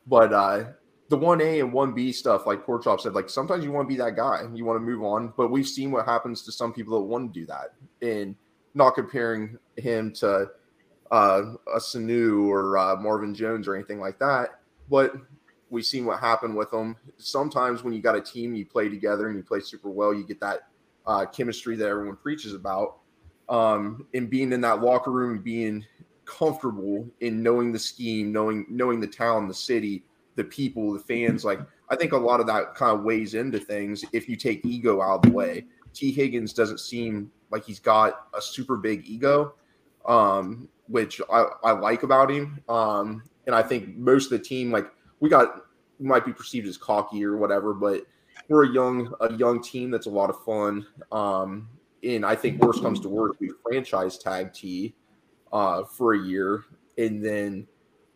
But uh, the one A and one B stuff, like Pork Chop said, like sometimes you want to be that guy, you want to move on. But we've seen what happens to some people that want to do that, and not comparing him to uh, a Sanu or uh, Marvin Jones or anything like that. But we've seen what happened with them. Sometimes when you got a team, you play together and you play super well, you get that uh, chemistry that everyone preaches about. Um, and being in that locker room and being comfortable in knowing the scheme, knowing knowing the town, the city, the people, the fans. Like I think a lot of that kind of weighs into things if you take ego out of the way. T. Higgins doesn't seem like he's got a super big ego. Um, which I, I like about him. Um, and I think most of the team, like we got, we might be perceived as cocky or whatever, but we're a young a young team that's a lot of fun. Um, and I think worst comes to worst, we franchise tag T uh, for a year, and then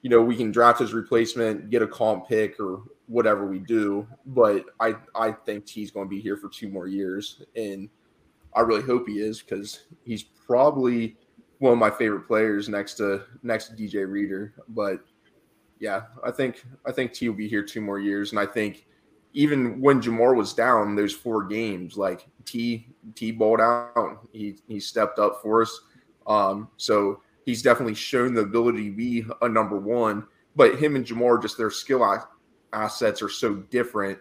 you know we can draft his replacement, get a comp pick or whatever we do. But I I think T's going to be here for two more years, and I really hope he is because he's probably one of my favorite players next to next to DJ Reader. But yeah, I think I think T will be here two more years, and I think even when Ja'Marr was down, those four games, like T T balled out, he he stepped up for us. Um, so he's definitely shown the ability to be a number one. But him and Ja'Marr, just their skill assets are so different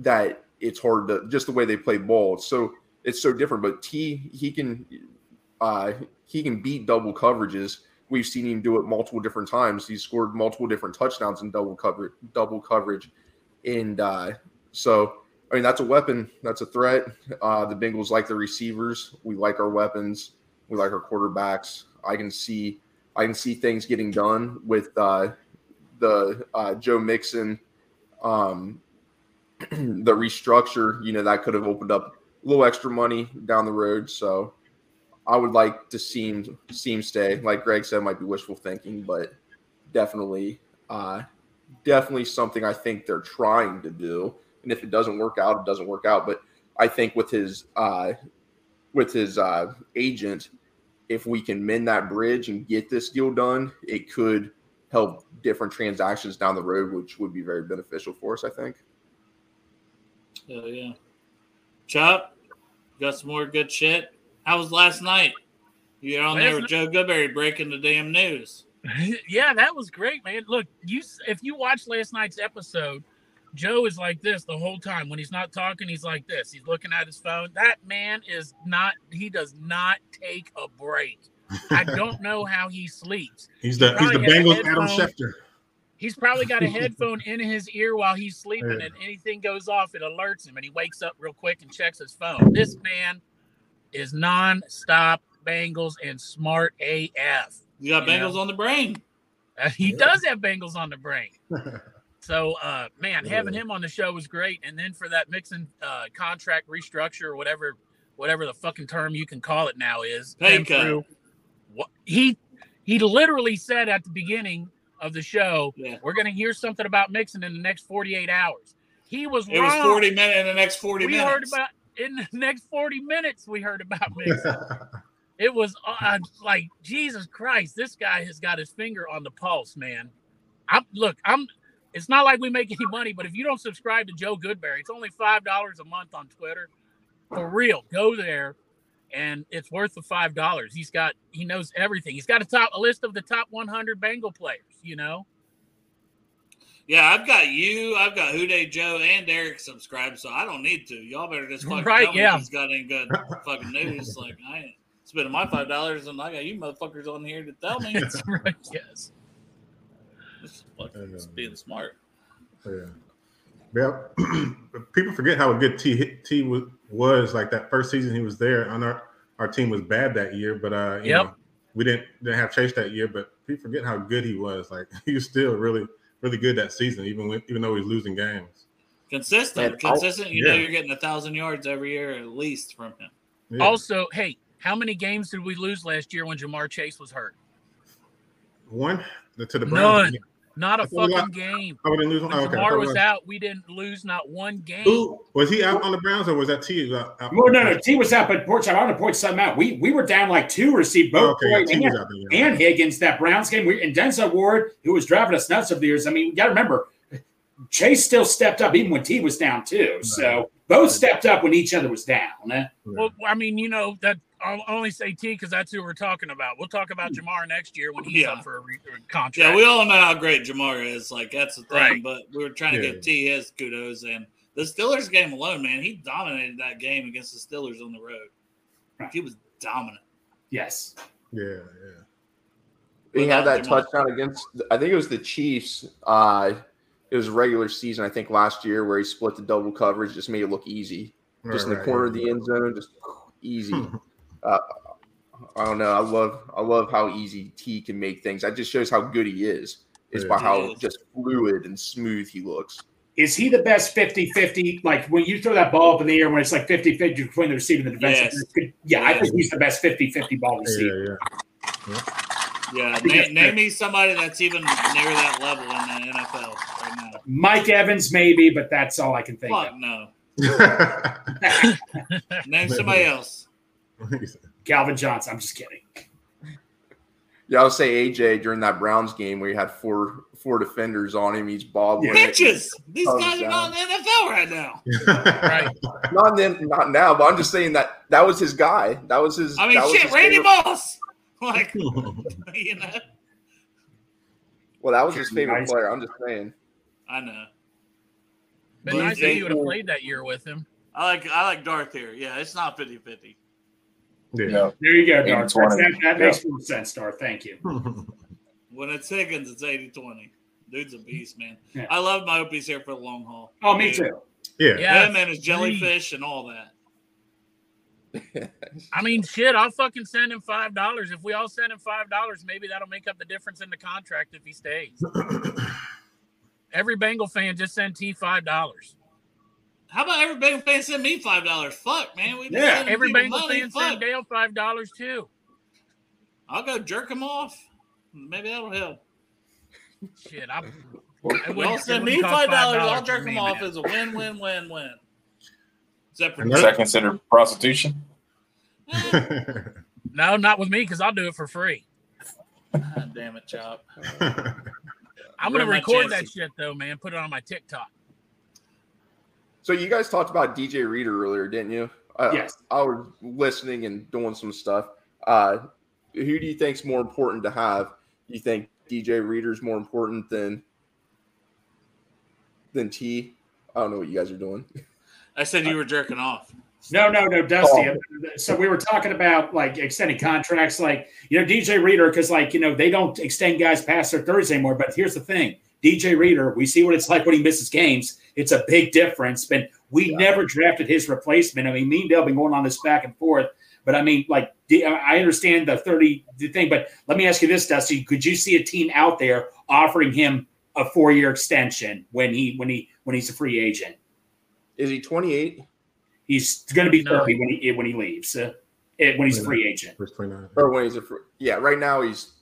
that it's hard to just the way they play ball. So it's so different. But T he can uh, he can beat double coverages. We've seen him do it multiple different times. He's scored multiple different touchdowns in double cover double coverage, and uh, so I mean that's a weapon. That's a threat. Uh, the Bengals like the receivers. We like our weapons. We like our quarterbacks. I can see I can see things getting done with uh, the uh, Joe Mixon, um, the restructure. You know that could have opened up a little extra money down the road. So I would like to see him, see him stay. Like Greg said, might be wishful thinking, but definitely, uh, definitely something I think they're trying to do. And if it doesn't work out, it doesn't work out. But I think with his uh, with his uh, agent, if we can mend that bridge and get this deal done, it could help different transactions down the road, which would be very beneficial for us. I think. Oh yeah, Chop, got some more good shit. How was last night? You're on last there with Joe Goodberry breaking the damn news. yeah, that was great, man. Look, you if you watch last night's episode, Joe is like this the whole time. When he's not talking, he's like this. He's looking at his phone. That man is not. He does not take a break. I don't know how he sleeps. He's the he he's the Bengals Adam Schefter. He's probably got a headphone in his ear while he's sleeping, yeah. and anything goes off, it alerts him, and he wakes up real quick and checks his phone. This man is non-stop Bengals and smart AF. You got you Bengals know? on the brain. Uh, he yeah. does have Bengals on the brain. so, uh, man, yeah. having him on the show was great. And then for that Mixon uh, contract restructure or whatever, whatever the fucking term you can call it now is, through, what, he he literally said at the beginning of the show, yeah. "We're going to hear something about Mixon in the next 48 hours." He was it wrong. was 40 minutes in the next 40 we minutes. We heard about in the next 40 minutes we heard about Mixon. it was uh, like Jesus Christ, this guy has got his finger on the pulse, man. I'm look, I'm it's not like we make any money, but if you don't subscribe to Joe Goodberry, it's only five dollars a month on Twitter. For real, go there and it's worth the five dollars. He's got he knows everything. He's got a top a list of the top 100 Bengal players, you know. Yeah, I've got you, I've got Hude Joe and Derek subscribed, so I don't need to. Y'all better just fucking right, tell yeah. me he's got any good fucking news. Like I ain't spending my five dollars and I got you motherfuckers on here to tell me. That's right, yes. It's, fucking, it's being smart. Yeah. Yeah, people forget how good T T was. Like that first season he was there, on our our team was bad that year, but uh, you yep. know, we didn't didn't have Chase that year. But people forget how good he was. Like he was still really really good that season, even when, even though he's losing games. Consistent, consistent. You yeah. know, you're getting a thousand yards every year at least from him. Yeah. Also, hey, how many games did we lose last year when Ja'Marr Chase was hurt? One, to the Browns? None. Not a fucking game. Oh, we didn't lose one. When okay. Ja'Marr was out. We didn't lose not one game. Ooh, was he out on the Browns or was that T? Out, out well, no, no, T was out, but Porch, I want to point something out. We we were down like two received both oh, okay, yeah, and, there, yeah. and, Higgins that Browns game. We, and Denzel Ward, who was driving us nuts over the years. I mean, you got to remember, Chase still stepped up even when T was down too. Right. So both stepped up when each other was down. Eh? Well, I mean, you know that I'll only say T because that's who we're talking about. We'll talk about Ja'Marr next year when he's yeah. up for a, re- contract. Yeah, we all know how great Ja'Marr is. Like that's the thing. Right. But we were trying to yeah. give T his kudos, and the Steelers game alone, man, he dominated that game against the Steelers on the road. Right. He was dominant. Yes. Yeah, yeah. He had that touchdown against, I think it was the Chiefs. Uh, it was regular season, I think, last year where he split the double coverage, just made it look easy. Just right, in the corner right. of the end zone, just easy. uh, I don't know. I love I love how easy T can make things. That just shows how good he is. Is by how just fluid and smooth he looks. Is he the best 50-50? Like when you throw that ball up in the air when it's like 50-50 between the receiver and the defensive. Yes. Yeah, yes. I think he's the best 50-50 ball receiver. Yeah, yeah. yeah. name, name me somebody that's even near that level in the NFL right now. Mike Evans, maybe, but that's all I can think Fuck of. no. name somebody else. Calvin Johnson. I'm just kidding. Yeah, I would say AJ during that Browns game where he had four four defenders on him. He's bobbling. Bitches. These guys are not in the NFL right now. right. Not then, not now. But I'm just saying that that was his guy. That was his. I mean, shit, Randy favorite. Moss. Like, you know. Well, that was his favorite nice. player. I'm just saying. I know. But nice that you would have played that year with him. I like I like Darth here. Yeah, it's not 50-50. Yeah. There you go, Darth. That, that makes more sense, Darth. Thank you. when it's Higgins, it's 80-20. Dude's a beast, man. Yeah. I love my Opie's here for the long haul. Oh, me too. Yeah. Yeah, man, his jellyfish and all that. I mean, shit, I'll fucking send him five dollars. If we all send him five dollars, maybe that'll make up the difference in the contract if he stays. Every Bengal fan just send T five dollars. How about every Bengal fan send me five dollars? Fuck, man. We yeah. Every Bengal money. fan Fuck. send Dale five dollars too. I'll go jerk him off. Maybe that'll help. Shit, I. Y'all send me five dollars. I'll jerk him off as a win, win, win, win. Except for Is that considered prostitution? Eh. no, not with me because I'll do it for free. God damn it, Chop. I'm gonna record that shit though, man. Put it on my TikTok. So you guys talked about DJ Reader earlier, didn't you? yes. I was listening and doing some stuff. Uh, who do you think's more important to have? You think DJ Reader's more important than than T? I don't know what you guys are doing. I said you were jerking off. No, no, no, Dusty. Oh. So we were talking about like extending contracts, like you know, DJ Reader, because like you know they don't extend guys past their thirds anymore. But here's the thing: DJ Reader, we see what it's like when he misses games. It's a big difference. But we yeah. never drafted his replacement. I mean, me and Dale been going on this back and forth. But I mean, like I understand the thirty thing, but let me ask you this, Dusty: Could you see a team out there offering him a four year extension when he when he when he's a free agent? Is he twenty eight? He's going to be 30 when he when he leaves. Uh, when he's a free agent. Or when he's a free, yeah. Right now he's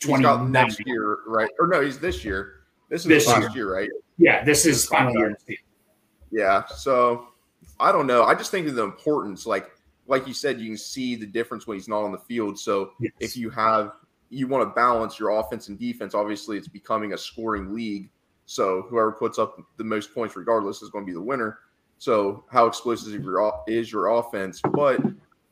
he's got next year, right? Or no, he's this year. This is this last year. year. right? Yeah, this is final year. Yeah, so I don't know. I just think of the importance, like like you said, you can see the difference when he's not on the field. So yes. if you have you want to balance your offense and defense, obviously it's becoming a scoring league. So whoever puts up the most points, regardless, is going to be the winner. So how explosive is your offense? But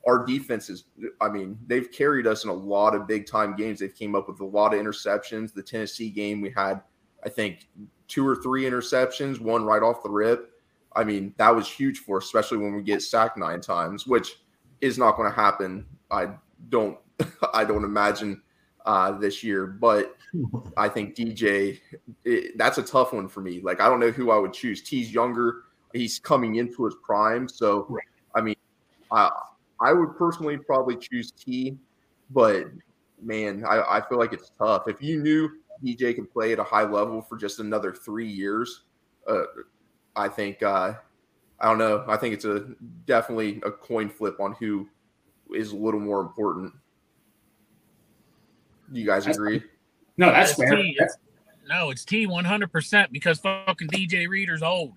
our defense is, I mean, they've carried us in a lot of big time games. They've came up with a lot of interceptions. The Tennessee game, we had, I think, two or three interceptions, one right off the rip. I mean, that was huge for us, especially when we get sacked nine times, which is not going to happen. I don't, I don't imagine uh, this year, but I think DJ, it, that's a tough one for me. Like, I don't know who I would choose. T's younger he's coming into his prime. So, right. I mean, I I would personally probably choose T, but man, I, I feel like it's tough. If you knew DJ could play at a high level for just another three years, uh, I think uh, I don't know. I think it's a definitely a coin flip on who is a little more important. Do you guys agree? No, that's, that's fair. T. It's, no, it's T one hundred percent because fucking DJ Reader's old.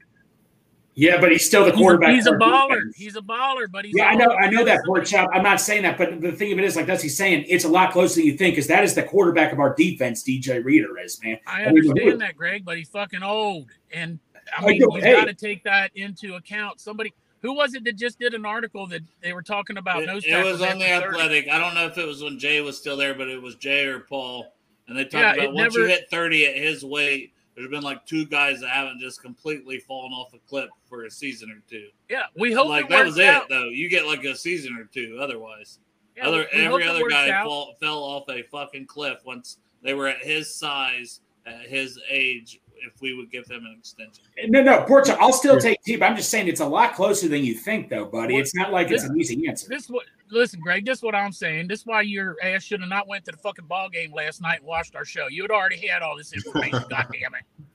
Yeah, but he's still the quarterback. He's a, he's a baller. He's a baller, but he's yeah. I know, I know that pork chop. I'm not saying that, but the thing of it is, like Dusty saying, it's a lot closer than you think, because that is the quarterback of our defense. DJ Reader is man. I understand I mean, that, Greg, but he's fucking old, and I mean, you hey. got to take that into account. Somebody who was it that just did an article that they were talking about? It, it was on the Athletic. I don't know if it was when Jay was still there, but it was Jay or Paul, and they talked yeah, about once never, you hit 30 at his weight there's been like two guys that haven't just completely fallen off a cliff for a season or two. Yeah, we hope like that was out. it though. You get like a season or two otherwise. Yeah, other every other guy fall, fell off a fucking cliff once they were at his size, at his age. If we would give them an extension, no, no, Portia, I'll still take T. But I'm just saying it's a lot closer than you think, though, buddy. It's not like this, it's an easy answer. This what listen, Greg. This is what I'm saying. This is why your ass should have not went to the fucking ball game last night and watched our show. You had already had all this information. God damn it.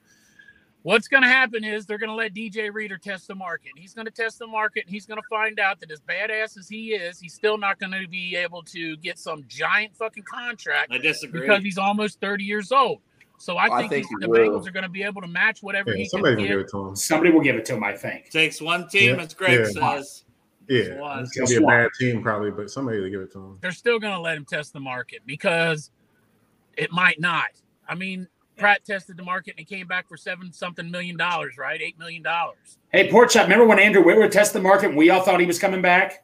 What's going to happen is they're going to let DJ Reader test the market. He's going to test the market and he's going to find out that as badass as he is, he's still not going to be able to get some giant fucking contract. I disagree. Because he's almost 30 years old. So I think, I think the will. Bengals are going to be able to match whatever yeah, he somebody can will give it to him. Somebody will give it to him, I think. Takes one team, yeah. as Greg yeah. says. Yeah, it's gonna be a bad team probably, but somebody will give it to him. They're still gonna let him test the market because it might not. I mean, Pratt tested the market and he came back for seven something million dollars, right? Eight million dollars. Hey, Pork Chop, remember when Andrew Whitworth tested the market and we all thought he was coming back?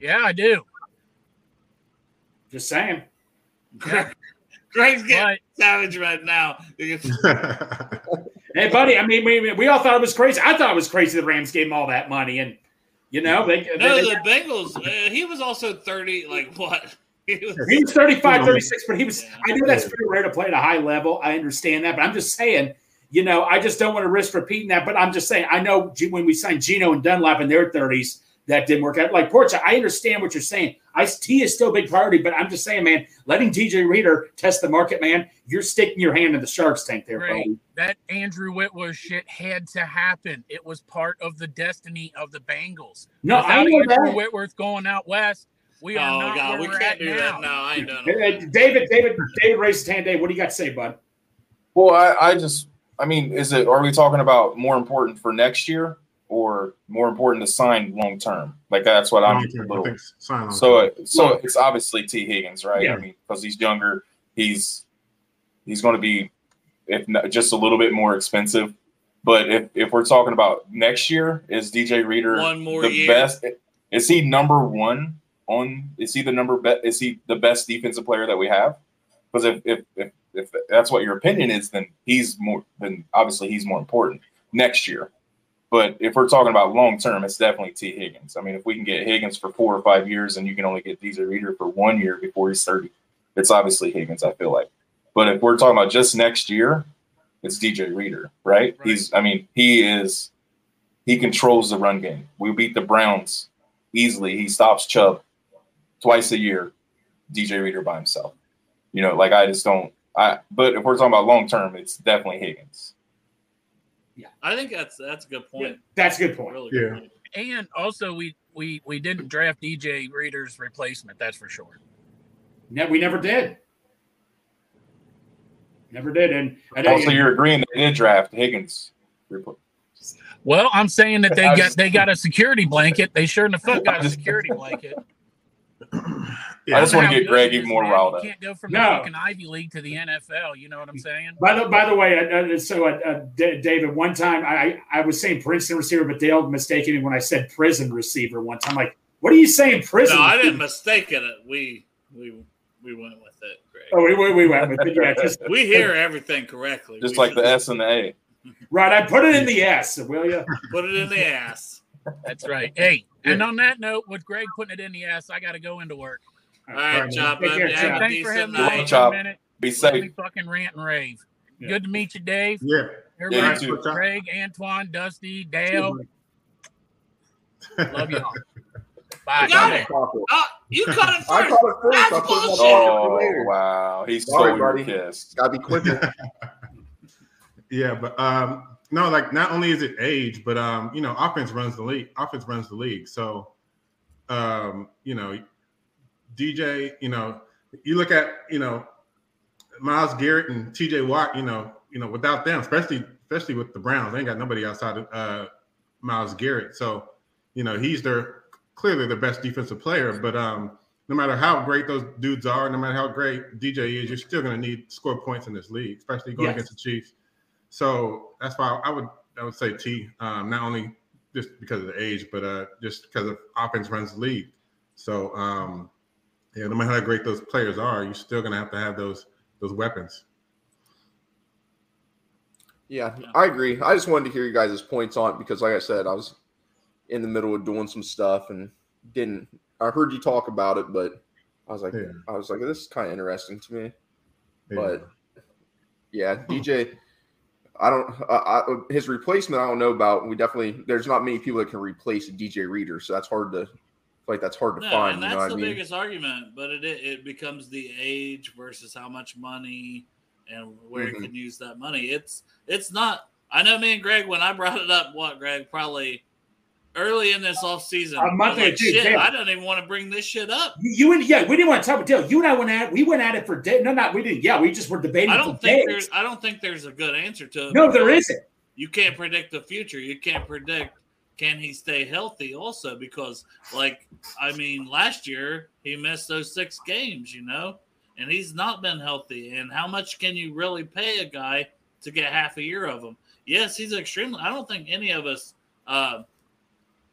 Yeah, I do. Just saying. Greg's getting but, savage right now. hey, buddy. I mean, we, we all thought it was crazy. I thought it was crazy the Rams gave him all that money, and you know, they, no, they, the Bengals. Uh, he was also thirty. Like what? He was, he was 35, 36, but he was. I know that's pretty rare to play at a high level. I understand that, but I'm just saying. You know, I just don't want to risk repeating that. But I'm just saying, I know when we signed Geno and Dunlap in their 30s, that didn't work out. Like Portia, I understand what you're saying. I T is still a big priority, but I'm just saying, man, letting DJ Reader test the market, man, you're sticking your hand in the shark's tank there, right. buddy. That Andrew Whitworth shit had to happen. It was part of the destiny of the Bengals. No, Without I know Andrew that. Whitworth going out west, we are oh, not God, we can't do now. that. No, I don't. Uh, David, David, David raised his hand. Dave, what do you got to say, bud? Well, I, I just, I mean, is it? Are we talking about more important for next year? Or more important to sign long term? Like that's what I'm. Little, so so it's obviously T Higgins, right? Yeah. I mean, because he's younger, he's he's going to be if not, just a little bit more expensive. But if, if we're talking about next year, is DJ Reader one more the year. best? Is he number one on? Is he the number? Be, is he the best defensive player that we have? Because if, if if if that's what your opinion is, then he's more. Then obviously he's more important next year. But if we're talking about long term, it's definitely T. Higgins. I mean, if we can get Higgins for four or five years and you can only get DJ Reader for one year before he's 30, it's obviously Higgins, I feel like. But if we're talking about just next year, it's DJ Reader, right? right? He's, I mean, he is, he controls the run game. We beat the Browns easily. He stops Chubb twice a year, DJ Reader by himself. You know, like I just don't, I, but if we're talking about long term, it's definitely Higgins. Yeah, I think that's that's a good point. Yeah, that's a good point. Really yeah. Point. And also, we we we didn't draft DJ Reader's replacement. That's for sure. Yeah, we never did. Never did. And, and also, you're agreeing they did draft Higgins. Well, I'm saying that they got they got a security blanket. They sure in the fuck got a security blanket. Yeah, I just want to get Greg even more riled up. You can't go from no. the fucking Ivy League to the NFL. You know what I'm saying? By the by the way, uh, uh so uh, uh, D- David, one time I I was saying Princeton receiver, but Dale mistaken me when I said prison receiver. One time, like, what are you saying, prison? No, I didn't mistake it. We we we went with it. Greg. Oh, we, we, we went with it. Yeah, just, we hear everything correctly. Just we like the S and the A. Right, I put it in the S, will you? Put it in the ass. That's right. Hey, and on that note, with Greg putting it in the ass, I got to go into work. All right, Chop. Care, Chop. Thanks for having me. Chop. Be safe. Be fucking rant and rave. Yeah. Good to meet you, Dave. Yeah. Everybody, yeah, Craig, Antoine, Dusty, Dale. Love y'all. Bye. You got it. Uh, you cut it first. I caught it first. That's bullshit. Oh, wow. He's Sorry, buddy. Pissed. Gotta be quicker. yeah, but um, no, like not only is it age, but um, you know, offense runs the league. Offense runs the league. So um, you know, DJ, you know, you look at, you know, Myles Garrett and T.J. Watt, you know, you know, without them, especially especially with the Browns, they ain't got nobody outside of uh, Myles Garrett. So, you know, he's their clearly the best defensive player. But um, no matter how great those dudes are, no matter how great DJ is, you're still going to need score points in this league, especially going yes. against the Chiefs. So that's why I would I would say T. Um, not only just because of the age, but uh, just because of offense runs the league. So um, yeah, no matter how great those players are, you're still going to have to have those those weapons. Yeah, I agree. I just wanted to hear you guys' points on it because, like I said, I was in the middle of doing some stuff and didn't. I heard you talk about it, but I was like, yeah. I was like, this is kind of interesting to me. Yeah. But yeah, DJ, I don't. Uh, I, his replacement, I don't know about. We definitely there's not many people that can replace a DJ Reader, so that's hard to like that's hard to no, find. And that's the I mean? biggest argument, but it it becomes the age versus how much money and where mm-hmm. you can use that money. It's it's not. I know me and Greg when I brought it up. What Greg probably early in this off season. A month like, shit, I don't even want to bring this shit up. You and yeah, we didn't want to talk about Dale. You and I went at we went at it for days. No, not we didn't. Yeah, we just were debating. I don't think days. there's. I don't think there's a good answer to it. No, there isn't. You can't predict the future. You can't predict can he stay healthy also because like I mean last year he missed those six games, you know, and he's not been healthy. And how much can you really pay a guy to get half a year of him? Yes, he's extremely. I don't think any of us uh,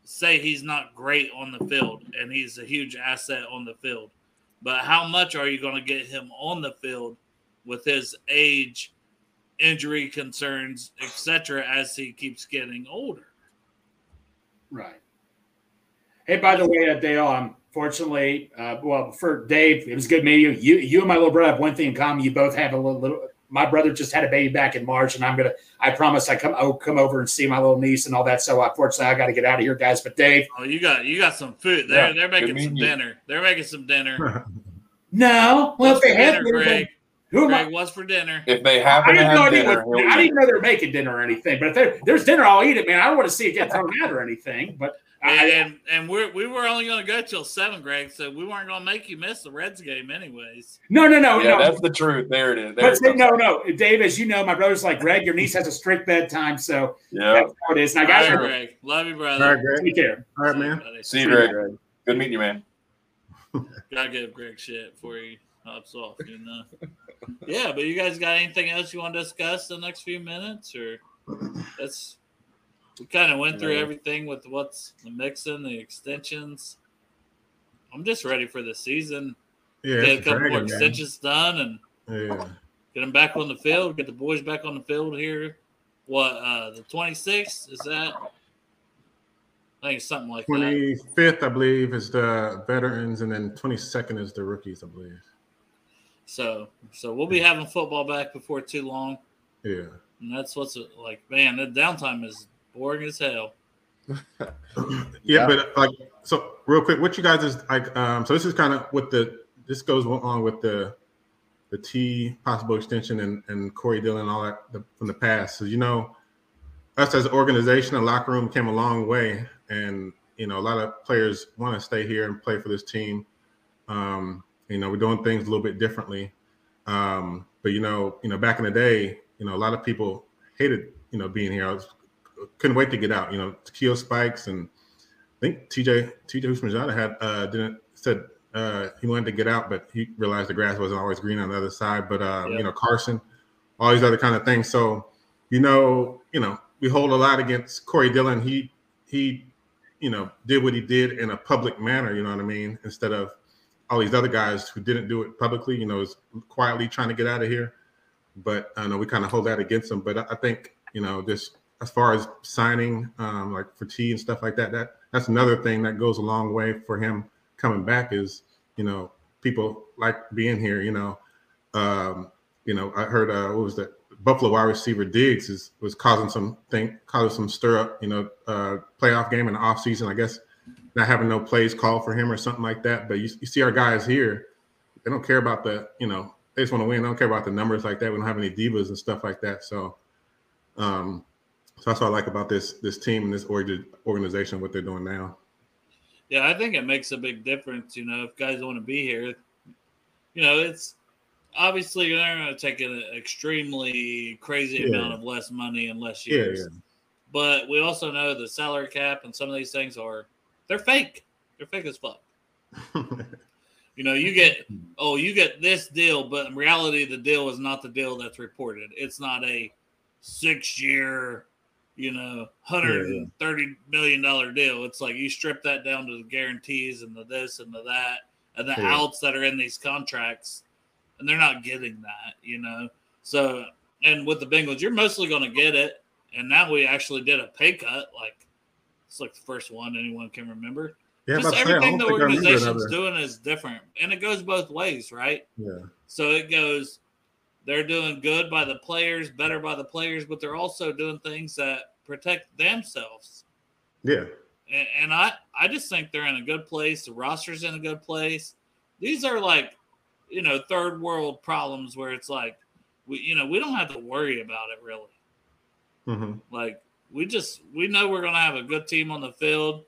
say he's not great on the field and he's a huge asset on the field. But how much are you going to get him on the field with his age, injury concerns, etc., as he keeps getting older? Right. Hey, by the way, uh, Dale, unfortunately, uh, well, for Dave, it was good meeting you. You, you and my little brother have one thing in common. You both have a little, little my brother just had a baby back in March, and I'm gonna. I promise I come. I'll come over and see my little niece and all that. So unfortunately, I got to get out of here, guys. But Dave, oh, you got you got some food. They're yeah, they're making some you. dinner. They're making some dinner. no, well, if they have dinner, Greg. Who Greg, what's for dinner? If they happen I didn't, know, dinner, what, I didn't know they're making dinner or anything. But if there's dinner, I'll eat it, man. I don't want to see it get thrown out or anything. But and and, and we're, we were only going to go till seven, Greg. So we weren't going to make you miss the Reds game, anyways. No, no, no, yeah, no. That's the truth. There it is. There but it no, no, Dave. As you know, my brother's like Greg. Your niece has a strict bedtime, so yeah, that's how it is. And I got right, Greg. Love you, brother. All right, Greg. Take care. All right, man. See you, Greg. Greg. Good meeting you, man. Gotta give Greg shit before he hops off, you know. Yeah, but you guys got anything else you want to discuss the next few minutes, or that's we kind of went through everything with what's the Mixon, the extensions. I'm just ready for the season. Yeah, get a couple dragon, more extensions man. done and yeah. get them back on the field. Get the boys back on the field here. What uh the 26th is that? I think something like 25th, that. I believe, is the veterans, and then 22nd is the rookies, I believe. So, so we'll be having football back before too long. Yeah, and that's what's like. Man, the downtime is boring as hell. yeah, yeah, but like so real quick, what you guys is like um so this is kind of what the this goes on with the the T possible extension and, and Corey Dillon and all that the, from the past. So you know, us as an organization, a locker room came a long way, and you know a lot of players want to stay here and play for this team. Um, you know, we're doing things a little bit differently. Um, but you know, you know, back in the day, you know, a lot of people hated you know being here. I was couldn't wait to get out. You know, Keo Spikes and I think TJ TJ Houshmandzadeh had uh, didn't said uh, he wanted to get out, but he realized the grass wasn't always green on the other side. But uh, yeah. you know, Carson, all these other kind of things. So you know, you know, we hold a lot against Corey Dillon. He he, you know, did what he did in a public manner. You know what I mean? Instead of all these other guys who didn't do it publicly. You know, is quietly trying to get out of here. But I know we kind of hold that against them. But I think you know, just as far as signing, um, like for T and stuff like that, that that's another thing that goes a long way for him coming back. Is you know people like being here. You know, um, you know I heard uh, what was that Buffalo wide receiver Diggs is was causing some thing causing some stir up. You know, uh, playoff game in the off season. I guess not having no plays called for him or something like that. But you, you see our guys here, they don't care about the you know they just want to win. They don't care about the numbers like that. We don't have any divas and stuff like that. So. Um, so that's what I like about this this team and this organization, what they're doing now. Yeah, I think it makes a big difference. You know, if guys want to be here, you know, it's obviously they're going to take an extremely crazy yeah. amount of less money in less years. Yeah, yeah. But we also know the salary cap and some of these things are they're fake. They're fake as fuck. you know, you get oh, you get this deal, but in reality, the deal is not the deal that's reported. It's not a six year, you know, hundred thirty million dollar deal. It's like you strip that down to the guarantees and the this and the that and the yeah. outs that are in these contracts, and they're not getting that, you know. So, and with the Bengals, you're mostly going to get it. And now we actually did a pay cut, like it's like the first one anyone can remember. Yeah, Just everything the organization's doing is different, and it goes both ways, right? Yeah. So it goes, they're doing good by the players, better by the players, but they're also doing things that protect themselves. Yeah. And, and I, I just think they're in a good place. The roster's in a good place. These are like, you know, third world problems where it's like, we, you know, we don't have to worry about it really. Mm-hmm. Like we just we know we're gonna have a good team on the field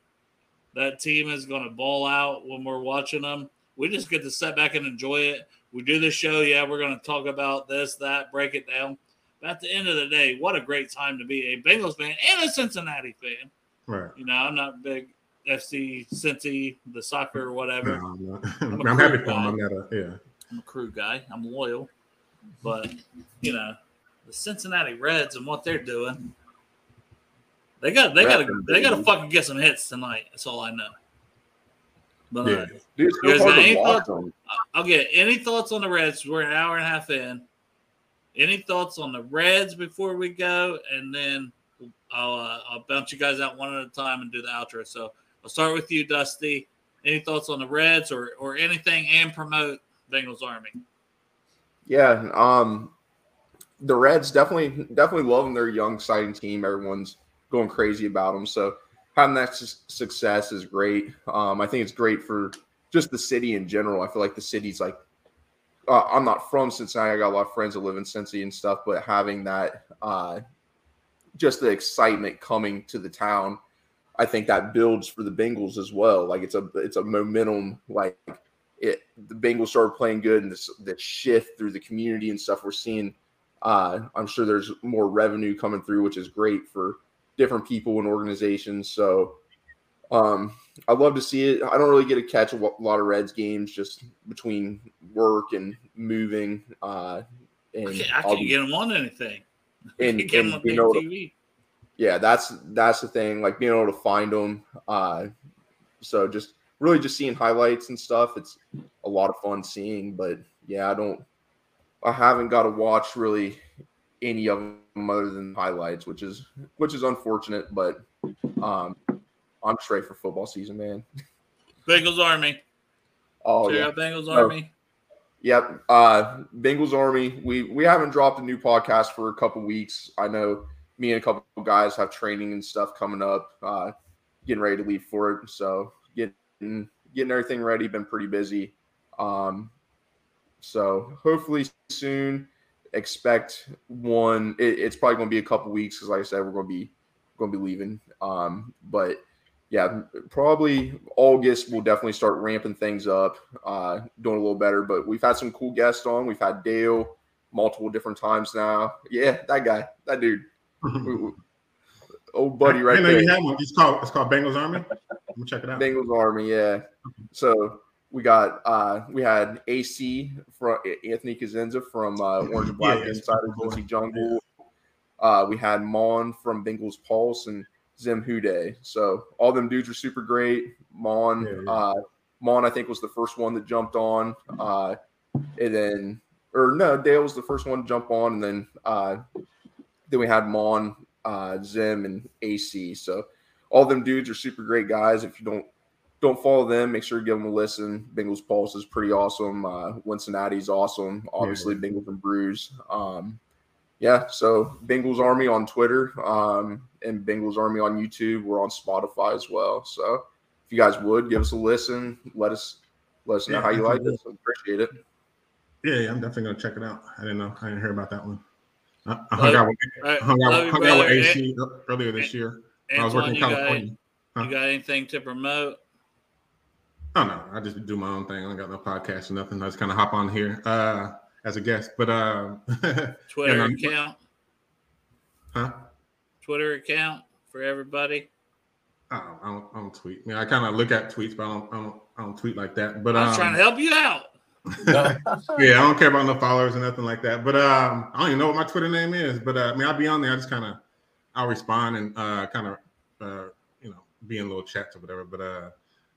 that team is going to ball out when we're watching them. We just get to sit back and enjoy it. We do the show. Yeah, we're going to talk about this, that, break it down. But at the end of the day, what a great time to be a Bengals fan and a Cincinnati fan. Right. You know, I'm not big FC Cincy, the soccer or whatever. No, I'm, I'm, I'm happy for him. I'm not a yeah. I'm a crew guy. I'm loyal, but you know, the Cincinnati Reds and what they're doing. They got they got to they got to fucking get some hits tonight. That's all I know. But yeah. uh, Dude, you guys got any thoughts? I'll get any thoughts on the Reds. We're an hour and a half in. Any thoughts on the Reds before we go, and then I'll uh, I'll bounce you guys out one at a time and do the outro. So I'll start with you, Dusty. Any thoughts on the Reds or or anything, and promote Bengals Army? Yeah, um, the Reds definitely definitely loving their young, exciting team. Everyone's going crazy about them. So having that su- success is great. Um, I think it's great for just the city in general. I feel like the city's like, uh, I'm not from Cincinnati. I got a lot of friends that live in Cincinnati and stuff, but having that, uh, just the excitement coming to the town, I think that builds for the Bengals as well. Like it's a it's a momentum. Like it, the Bengals started playing good, and this the shift through the community and stuff we're seeing. Uh, I'm sure there's more revenue coming through, which is great for different people and organizations. So um, I love to see it. I don't really get to catch a lot of Reds games just between work and moving. Uh, and I can't, be, get them on anything. And, get and them on TV. To, yeah, that's that's the thing. Like being able to find them. Uh, so just really just seeing highlights and stuff. It's a lot of fun seeing. But yeah, I don't. I haven't got to watch really any of them other than highlights, which is which is unfortunate. But um, I'm straight for football season, man. Bengals Army. Oh yeah, Bengals Army. Yep, uh, Bengals Army. We we haven't dropped a new podcast for a couple weeks. I know me and a couple guys have training and stuff coming up. Uh, getting ready to leave for it, so getting getting everything ready. Been pretty busy. Um, so hopefully soon expect one. It, it's probably going to be a couple weeks because, like I said, we're going to be going to be leaving. Um, but yeah, probably August we'll definitely start ramping things up, uh, doing a little better. But we've had some cool guests on. We've had Dale multiple different times now. Yeah, that guy, that dude, old buddy right there. You had one. It's called it's called Bengals Army. I'm gonna check it out. Bengals Army, yeah. So we got uh we had AC from Anthony Cosenza from uh, Orange and Black yeah, Inside of Cincy Jungle. Uh, we had Mon from Bengals Pulse and Zim Hude. So all them dudes were super great. Mon, yeah, yeah. uh, Mon, I think was the first one that jumped on. Uh, and then, or no, Dale was the first one to jump on, and then uh, then we had Mon, uh, Zim, and AC. So all them dudes are super great guys. If you don't don't follow them. Make sure you give them a listen. Bengals Pulse is pretty awesome. Uh, Cincinnati's awesome. Obviously, yeah. Bengals and Brews. Um, yeah, so Bengals Army on Twitter um, and Bengals Army on YouTube. We're on Spotify as well. So if you guys would give us a listen, let us let us know yeah, how you like it. So appreciate it. Yeah, yeah, I'm definitely gonna check it out. I didn't know. I didn't hear about that one. I, I hung, out with, I hung, out, hung out with AC earlier this year. I was working in California. Got, huh? You got anything to promote? Oh no, I just do my own thing. I don't got no podcast or nothing. I just kind of hop on here. Uh, as a guest. But uh, Twitter account, huh? Twitter account for everybody. I don't, I don't, I don't tweet. I mean, I kind of look at tweets, but I don't, I don't, I don't tweet like that. But I'm um, trying to help you out. yeah, I don't care about no followers or nothing like that. But um, I don't even know what my Twitter name is. But uh, I mean, I'll be on there. I just kind of, I'll respond and uh, kind of, uh, you know, be in little chats or whatever. But uh,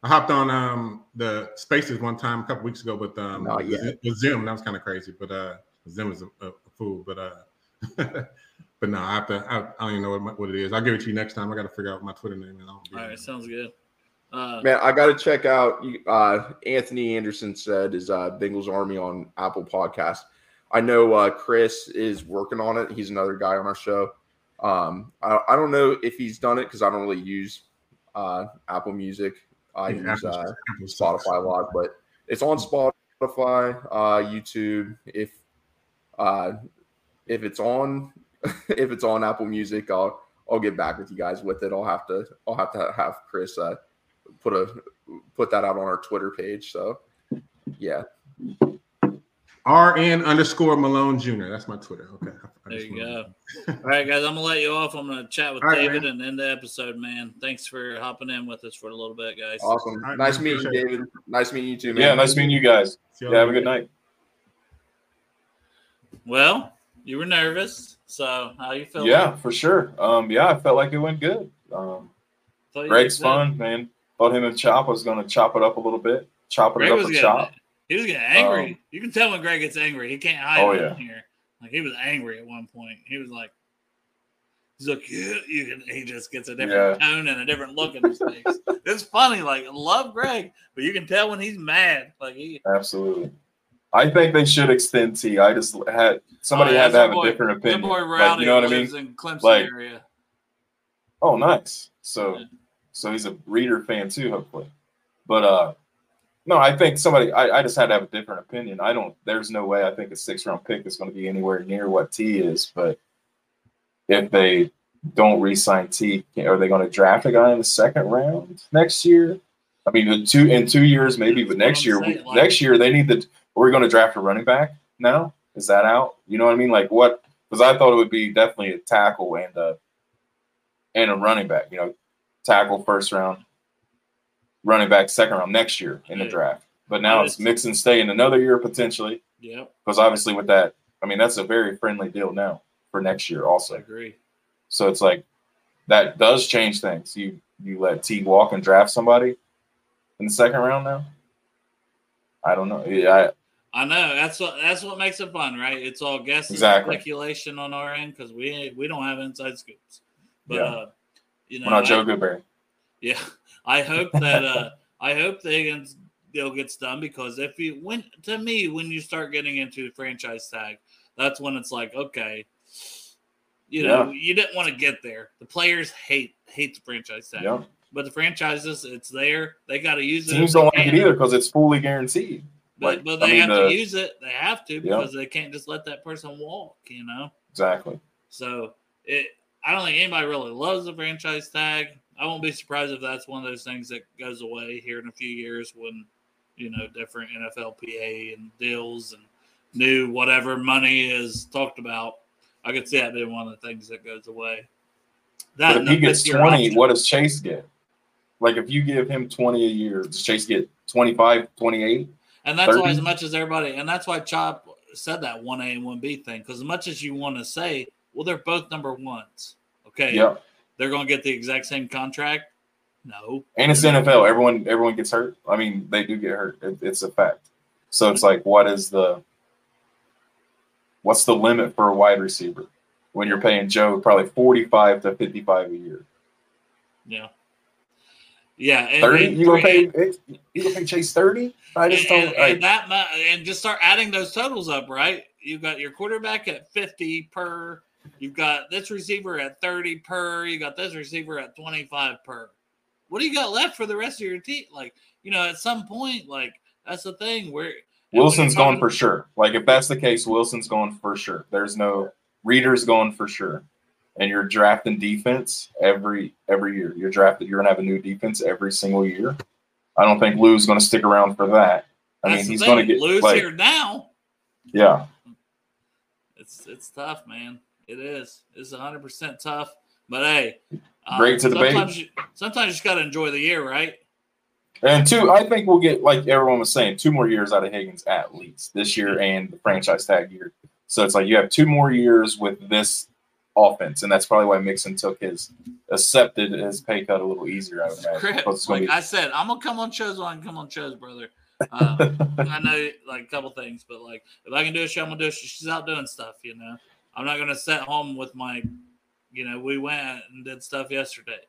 I hopped on um the Spaces one time a couple weeks ago with um oh, yeah. with Zim. That was kind of crazy, but uh, Zim is a, a, fool. But uh, but no, I have to. I, I don't even know what, what it is. I'll give it to you next time. I got to figure out my Twitter name. And All right, sounds good. Uh, Man, I got to check out. Uh, Anthony Anderson said is uh, Bengals Army on Apple Podcast. I know uh, Chris is working on it. He's another guy on our show. Um, I, I don't know if he's done it because I don't really use uh, Apple Music. I yeah, use uh, Spotify a lot, but it's on Spotify, uh, YouTube. If uh, if it's on if it's on Apple Music, I'll I'll get back with you guys with it. I'll have to I'll have to have Chris uh, put a put that out on our Twitter page. So yeah. RN underscore Malone Jr. That's my Twitter. Okay. There you go. All right, guys. I'm gonna let you off. I'm gonna chat with David and end the episode, man. Thanks for hopping in with us for a little bit, guys. Awesome. Right, nice man, meeting you, David. Nice meeting you too, man. Yeah, nice meeting you guys. You yeah, have a good night. Well, you were nervous, so how you feel? Yeah, for sure. Um, yeah, I felt like it went good. Um, Greg's fun, man. Thought him and Chop was going to chop it up a little bit, chop it Greg up and getting, chop. He was getting angry. Um, you can tell when Greg gets angry. He can't hide oh, yeah. here. Like he was angry at one point. He was like, he's like, yeah, you can. He just gets a different yeah. tone and a different look in his face. it's funny. Like love Greg, but you can tell when he's mad. Like he absolutely. I think they should extend T. I just had somebody oh, had to have boy, a different opinion. Boy like, you know what I mean? In Clemson like, area. Oh, nice. So. Yeah so he's a Reader fan too, hopefully. But uh, no, I think somebody. I, I just had to have a different opinion. I don't. There's no way I think a six round pick is going to be anywhere near what T is. But if they don't re-sign T, are they going to draft a guy in the second round next year? I mean, in two in two years maybe, but next year, saying, like, next year they need the. Are we going to draft a running back now? Is that out? You know what I mean? Like what? Because I thought it would be definitely a tackle and a and a running back. You know, tackle first round, running back second round next year in the draft. But now it's Mixon stay in another year potentially. Yeah. Because obviously with that, I mean that's a very friendly deal now for next year also. I agree. So it's like that does change things. You you let T walk and draft somebody in the second round now. I don't know. Yeah, I, I know that's what that's what makes it fun, right? It's all guessing, exactly. speculation on our end because we we don't have inside scoops. But yeah. uh, you know, We're not Joe Goodberry. Yeah, I hope that uh, I hope the Higgins deal gets done because if you when to me when you start getting into the franchise tag, that's when it's like okay, you know, yeah. you didn't want to get there. The players hate hate the franchise tag. Yeah. But the franchises, it's there. They got to use it. Teams don't like it either because it's fully guaranteed. But, like, but they I mean, have to use it. They have to because yeah. they can't just let that person walk. You know. Exactly. So it I don't think anybody really loves the franchise tag. I won't be surprised if that's one of those things that goes away here in a few years when, you know, different NFLPA and deals and new whatever money is talked about. I could see that being one of the things that goes away. That, but if he gets 20, option. what does Chase get? Like if you give him 20 a year, does Chase get 25, 28? And that's 30? why, as much as everybody, and that's why Chop said that 1A and 1B thing, because as much as you want to say, well, they're both number ones. Okay. Yeah. They're going to get the exact same contract. No. And it's NFL. Everyone, everyone gets hurt. I mean, they do get hurt. It, it's a fact. So it's like, what is the, what's the limit for a wide receiver when you're paying Joe probably 45 to 55 a year? Yeah. Yeah, and, thirty. And you gonna pay? You gonna pay Chase thirty? I just don't. And, and that and just start adding those totals up, right? You've got your quarterback at fifty per You've got this receiver at 30 per. You got this receiver at 25 per. What do you got left for the rest of your team? Like, you know, at some point, like that's the thing where Wilson's going for sure. Like if that's the case, Wilson's going for sure. There's no Reader's going for sure. And you're drafting defense every every year. You're drafted. You're gonna have a new defense every single year. I don't think Lou's going to stick around for that. I that's mean, he's going to get Lou's like, here now. Yeah, it's it's tough, man. It is. It's 100 percent tough. But hey, great uh, to the sometimes you, sometimes you just got to enjoy the year, right? And two, I think we'll get like everyone was saying, two more years out of Higgins at least this year and the franchise tag year. So it's like you have two more years with this offense, and that's probably why Mixon took his accepted his pay cut a little easier. I would imagine. Like be- I said, I'm gonna come on shows when I can come on shows, brother. Uh, I know like a couple things, but like if I can do a show, I'm gonna do a show. She's out doing stuff, you know. I'm not gonna sit home with my, you know, we went and did stuff yesterday.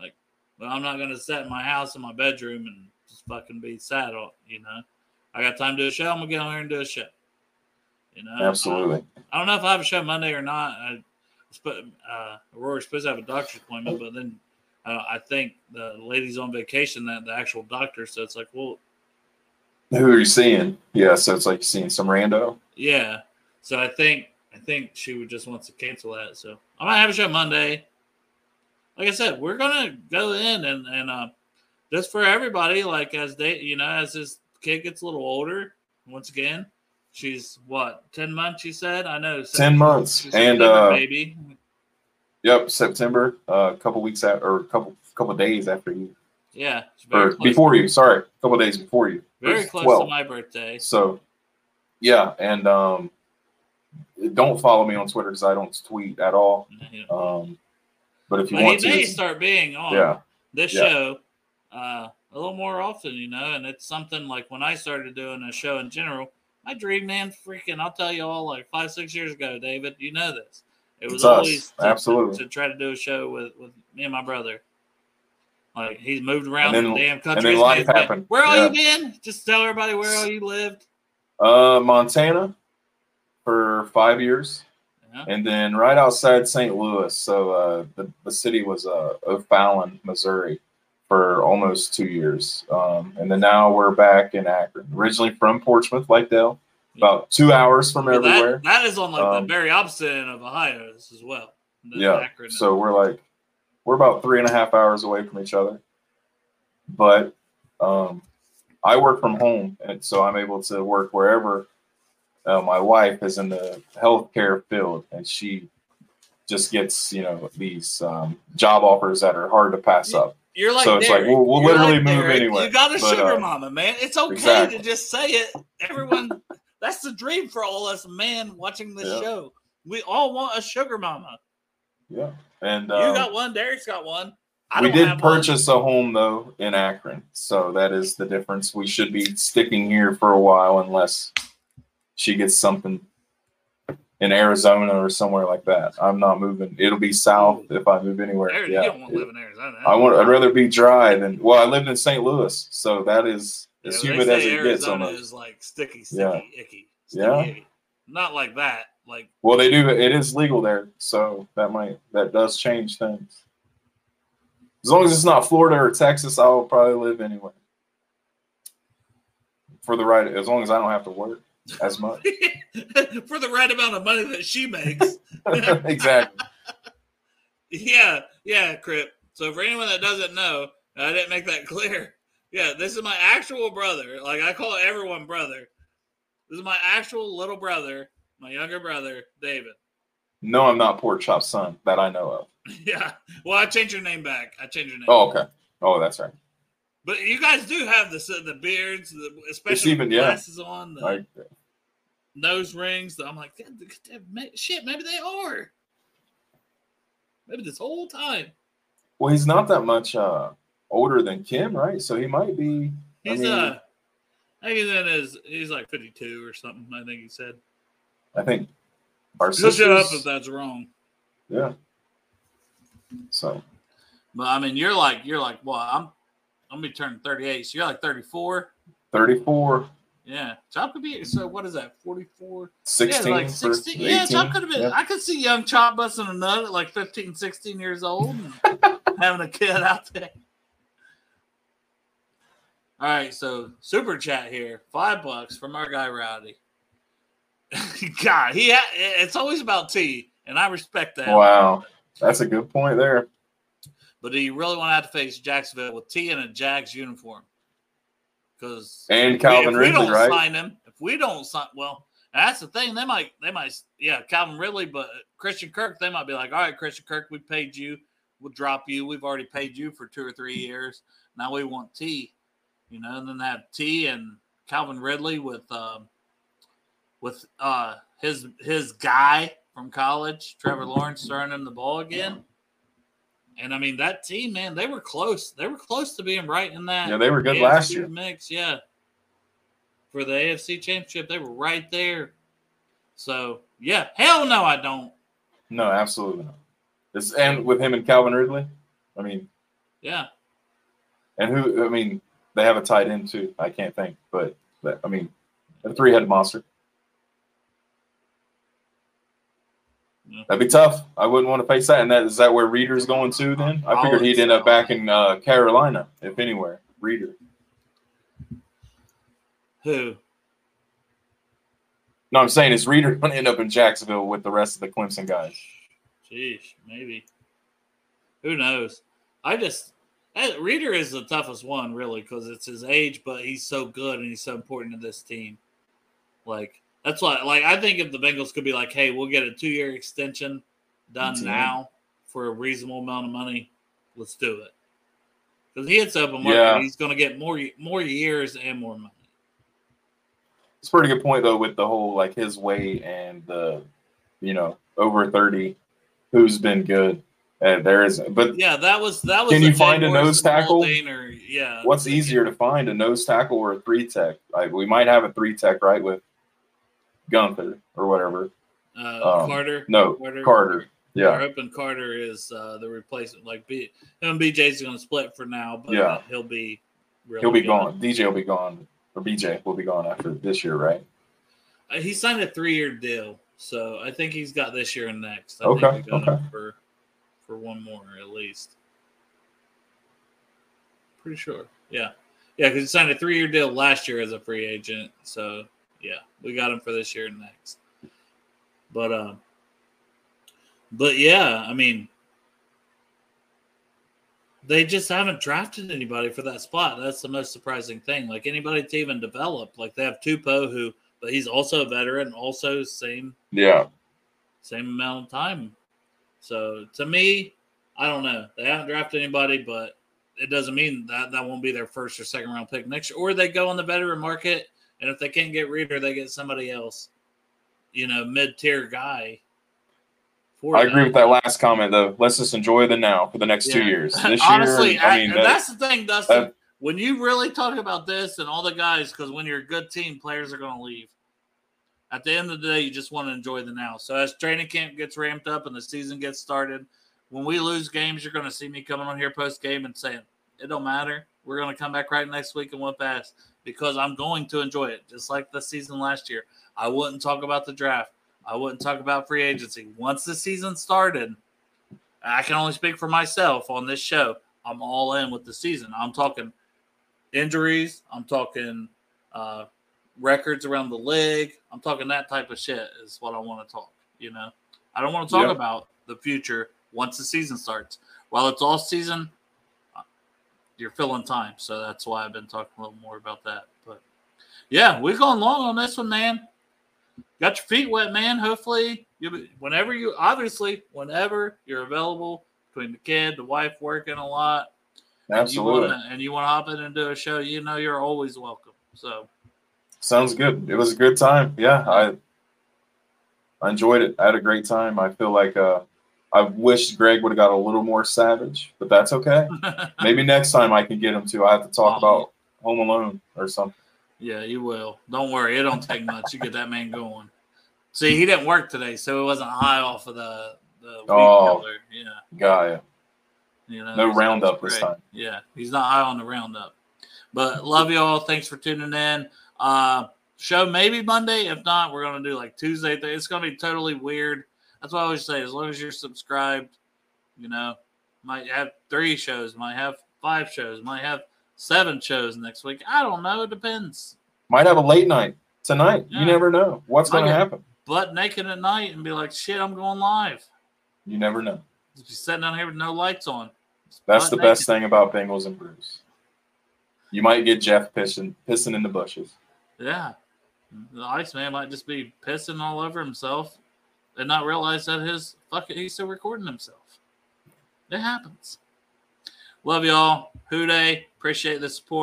Like, but I'm not gonna sit in my house in my bedroom and just fucking be sad. You know, I got time to do a show. I'm gonna get on here and do a show. You know, absolutely. Um, I don't know if I have a show Monday or not. I, uh, Rory's supposed to have a doctor's appointment, but then uh, I think the lady's on vacation. That the actual doctor, so it's like, well, who are you seeing? Yeah, so it's like you're seeing some rando. Yeah, so I think I think she would just wants to cancel that. So I might have a show Monday. Like I said, we're gonna go in and and uh, just for everybody, like as they, you know, as this kid gets a little older, once again, she's what ten months. She said, I know ten months, and uh, baby. Yep, September, uh, a couple weeks out or a couple couple days after you. Yeah, or before you. Sorry, a couple days before you. Very close 12. to my birthday. So, yeah, and um, don't follow me on Twitter because I don't tweet at all. Um, but if you want he to, may start being on yeah, this yeah. show uh, a little more often, you know. And it's something like when I started doing a show in general, my dream man, freaking, I'll tell you all, like five, six years ago, David, you know this. It was always to, absolutely to, to, try to do a show with with me and my brother. Like he's moved around then, the damn country. And then life happened. Where all yeah. you been? Just tell everybody where all you lived. Uh, Montana for five years, yeah. and then right outside St. Louis. So uh, the the city was uh, O'Fallon, Missouri, for almost two years, um, and then now we're back in Akron. Originally from Portsmouth, Dale, about two hours from everywhere. That, that is on like um, the very opposite end of Ohio as well. Yeah, Akron so we're like we're about three and a half hours away from each other, but um, I work from home, and so I'm able to work wherever. Uh, my wife is in the healthcare field, and she just gets you know these um, job offers that are hard to pass up. You're like so it's Derek. like we'll, we'll literally like move Derek. anyway. You got a but, sugar uh, mama, man. It's okay exactly. to just say it. Everyone, that's the dream for all us men watching this yeah. show. We all want a sugar mama. Yeah, and um, you got one. Derek's got one. I we did purchase one. a home though in Akron, so that is the difference. We should be sticking here for a while unless she gets something in Arizona or somewhere like that. I'm not moving. It'll be south if I move anywhere. There, yeah, you don't want to live in Arizona. I want. I'd rather be dry than. Well, I lived in St. Louis, so that is yeah, as humid as it Arizona gets. Almost. is like sticky, sticky, yeah. icky. Sticky, yeah. Icky. Not like that. Like well, they do. It is legal there, so that might that does change things. As long as it's not Florida or Texas, I will probably live anywhere. For the right, as long as I don't have to work as much. For the right amount of money that she makes. exactly. yeah, yeah, Crip. So for anyone that doesn't know, I didn't make that clear. Yeah, this is my actual brother. Like I call everyone brother. This is my actual little brother, my younger brother, David. No, I'm not Pork Chop son that I know of. Yeah. Well, I changed your name back. I changed your name. Oh, okay. Oh, that's right. But you guys do have the the beards, the, especially even, the glasses yeah. on, the nose rings. I'm like, shit, maybe they are. Maybe this whole time. Well, he's not that much uh, older than Kim, right? So he might be. He's I mean, uh, I think he's in his. He's like 52 or something. I think he said. I think our Look sisters, it up if that's wrong. Yeah. So. But I mean, you're like you're like well, I'm I'm gonna be turning 38, so you're like 34. 34. Yeah, Chop could be. So what is that? 44. 16. Yeah, like 16. Yeah, Chop could have been. Yeah. I could see young Chop busting a nut at like 15, 16 years old, having a kid out there. All right, so super chat here, five bucks from our guy Rowdy. God, he ha- it's always about T, and I respect that. Wow, that's a good point there. But do you really want to have to face Jacksonville with T in a Jags uniform? Because and Calvin if Ridley, we don't right? Sign him. If we don't sign, well, That's the thing. They might, they might, yeah, Calvin Ridley, but Christian Kirk, they might be like, all right, Christian Kirk, we paid you, we'll drop you. We've already paid you for two or three years. Now we want T, you know, and then have T and Calvin Ridley with, um, with uh his his guy from college, Trevor Lawrence, throwing him the ball again. And I mean that team, man, they were close. They were close to being right in that. Yeah, they were good AFC last year. Mix, yeah. For the AFC Championship, they were right there. So yeah, hell no, I don't. No, absolutely not. It's, and with him and Calvin Ridley, I mean, yeah. And who? I mean, they have a tight end too. I can't think, but, but I mean, a three-headed monster. That'd be tough. I wouldn't want to face that. And that is that where Reader's going to then? I figured he'd end up back in uh, Carolina, if anywhere. Reader. Who? No, I'm saying is Reader going to end up in Jacksonville with the rest of the Clemson guys? Jeez, maybe. Who knows? I just eh, Reader is the toughest one, really, because it's his age, but he's so good and he's so important to this team. Like that's why, like, I think if the Bengals could be like, "Hey, we'll get a two-year extension done mm-hmm. now for a reasonable amount of money, let's do it." Because he hits open market, yeah. he's going to get more more years and more money. It's a pretty good point though with the whole like his weight and the, you know, over thirty, who's been good. Uh, there is, but yeah, that was that was. Can you find a nose tackle? Or, yeah. What's easier to find, a nose tackle or a three tech? Like we might have a three tech, right? With Gunther or whatever. Uh, um, Carter. No, Carter. Carter. Yeah. Our open Carter is uh, the replacement. Like B, him and BJ's going to split for now, but yeah. he'll be. Really he'll be good. gone. DJ will be gone, or BJ will be gone after this year, right? Uh, he signed a three-year deal, so I think he's got this year and next. I okay. okay. for for one more at least. Pretty sure. Yeah. Yeah, because he signed a three-year deal last year as a free agent, so yeah, we got him for this year and next. But um, uh, but yeah, I mean, they just haven't drafted anybody for that spot. That's the most surprising thing. Like anybody to even develop. Like they have Tupou, who, but he's also a veteran, also same, yeah, same amount of time. So to me, I don't know. They haven't drafted anybody, but it doesn't mean that that won't be their first or second round pick next year. Or they go on the veteran market and if they can't get Reader, they get somebody else, you know, mid tier guy. I agree with that last comment though. Let's just enjoy the now for the next yeah. two years. This Honestly, year, I mean, that, that's the thing, Dustin. That, when you really talk about this and all the guys, because when you're a good team, players are going to leave. At the end of the day, you just want to enjoy the now. So as training camp gets ramped up and the season gets started, when we lose games, you're going to see me coming on here post game and saying it don't matter. We're going to come back right next week and whoop ass because I'm going to enjoy it, just like the season last year. I wouldn't talk about the draft. I wouldn't talk about free agency. Once the season started, I can only speak for myself on this show. I'm all in with the season. I'm talking injuries. I'm talking uh, records around the league. I'm talking that type of shit is what I want to talk. You know, I don't want to talk yep. about the future once the season starts. While it's all season, you're filling time. So that's why I've been talking a little more about that. But yeah, we've gone long on this one, man. Got your feet wet, man. Hopefully, you whenever you obviously whenever you're available between the kid, the wife working a lot, absolutely, and you want to hop in and do a show, you know you're always welcome. So sounds good. It was a good time. Yeah, I I enjoyed it. I had a great time. I feel like uh I wish Greg would have got a little more savage, but that's okay. Maybe next time I can get him to. I have to talk about Home Alone or something. Yeah, you will. Don't worry. It don't take much. You get that man going. See, he didn't work today, so it wasn't high off of the the weed oh, Yeah, got You know, no roundup this time. Yeah, he's not high on the roundup. But love y'all. Thanks for tuning in. Uh, show maybe Monday. If not, we're gonna do like Tuesday. It's gonna be totally weird. That's what I always say. As long as you're subscribed, you know, might have three shows, might have five shows, might have seven shows next week. I don't know. It depends. Might have a late night tonight. Yeah. You never know what's going to happen. Butt naked at night and be like, "Shit, I'm going live." You never know. If you're sitting down here with no lights on. That's the naked. best thing about Bengals and Brews. You might get Jeff pissing pissing in the bushes. Yeah. The Iceman might just be pissing all over himself and not realize that his fuck it, he's still recording himself. It happens. Love y'all. Dey. Appreciate the support.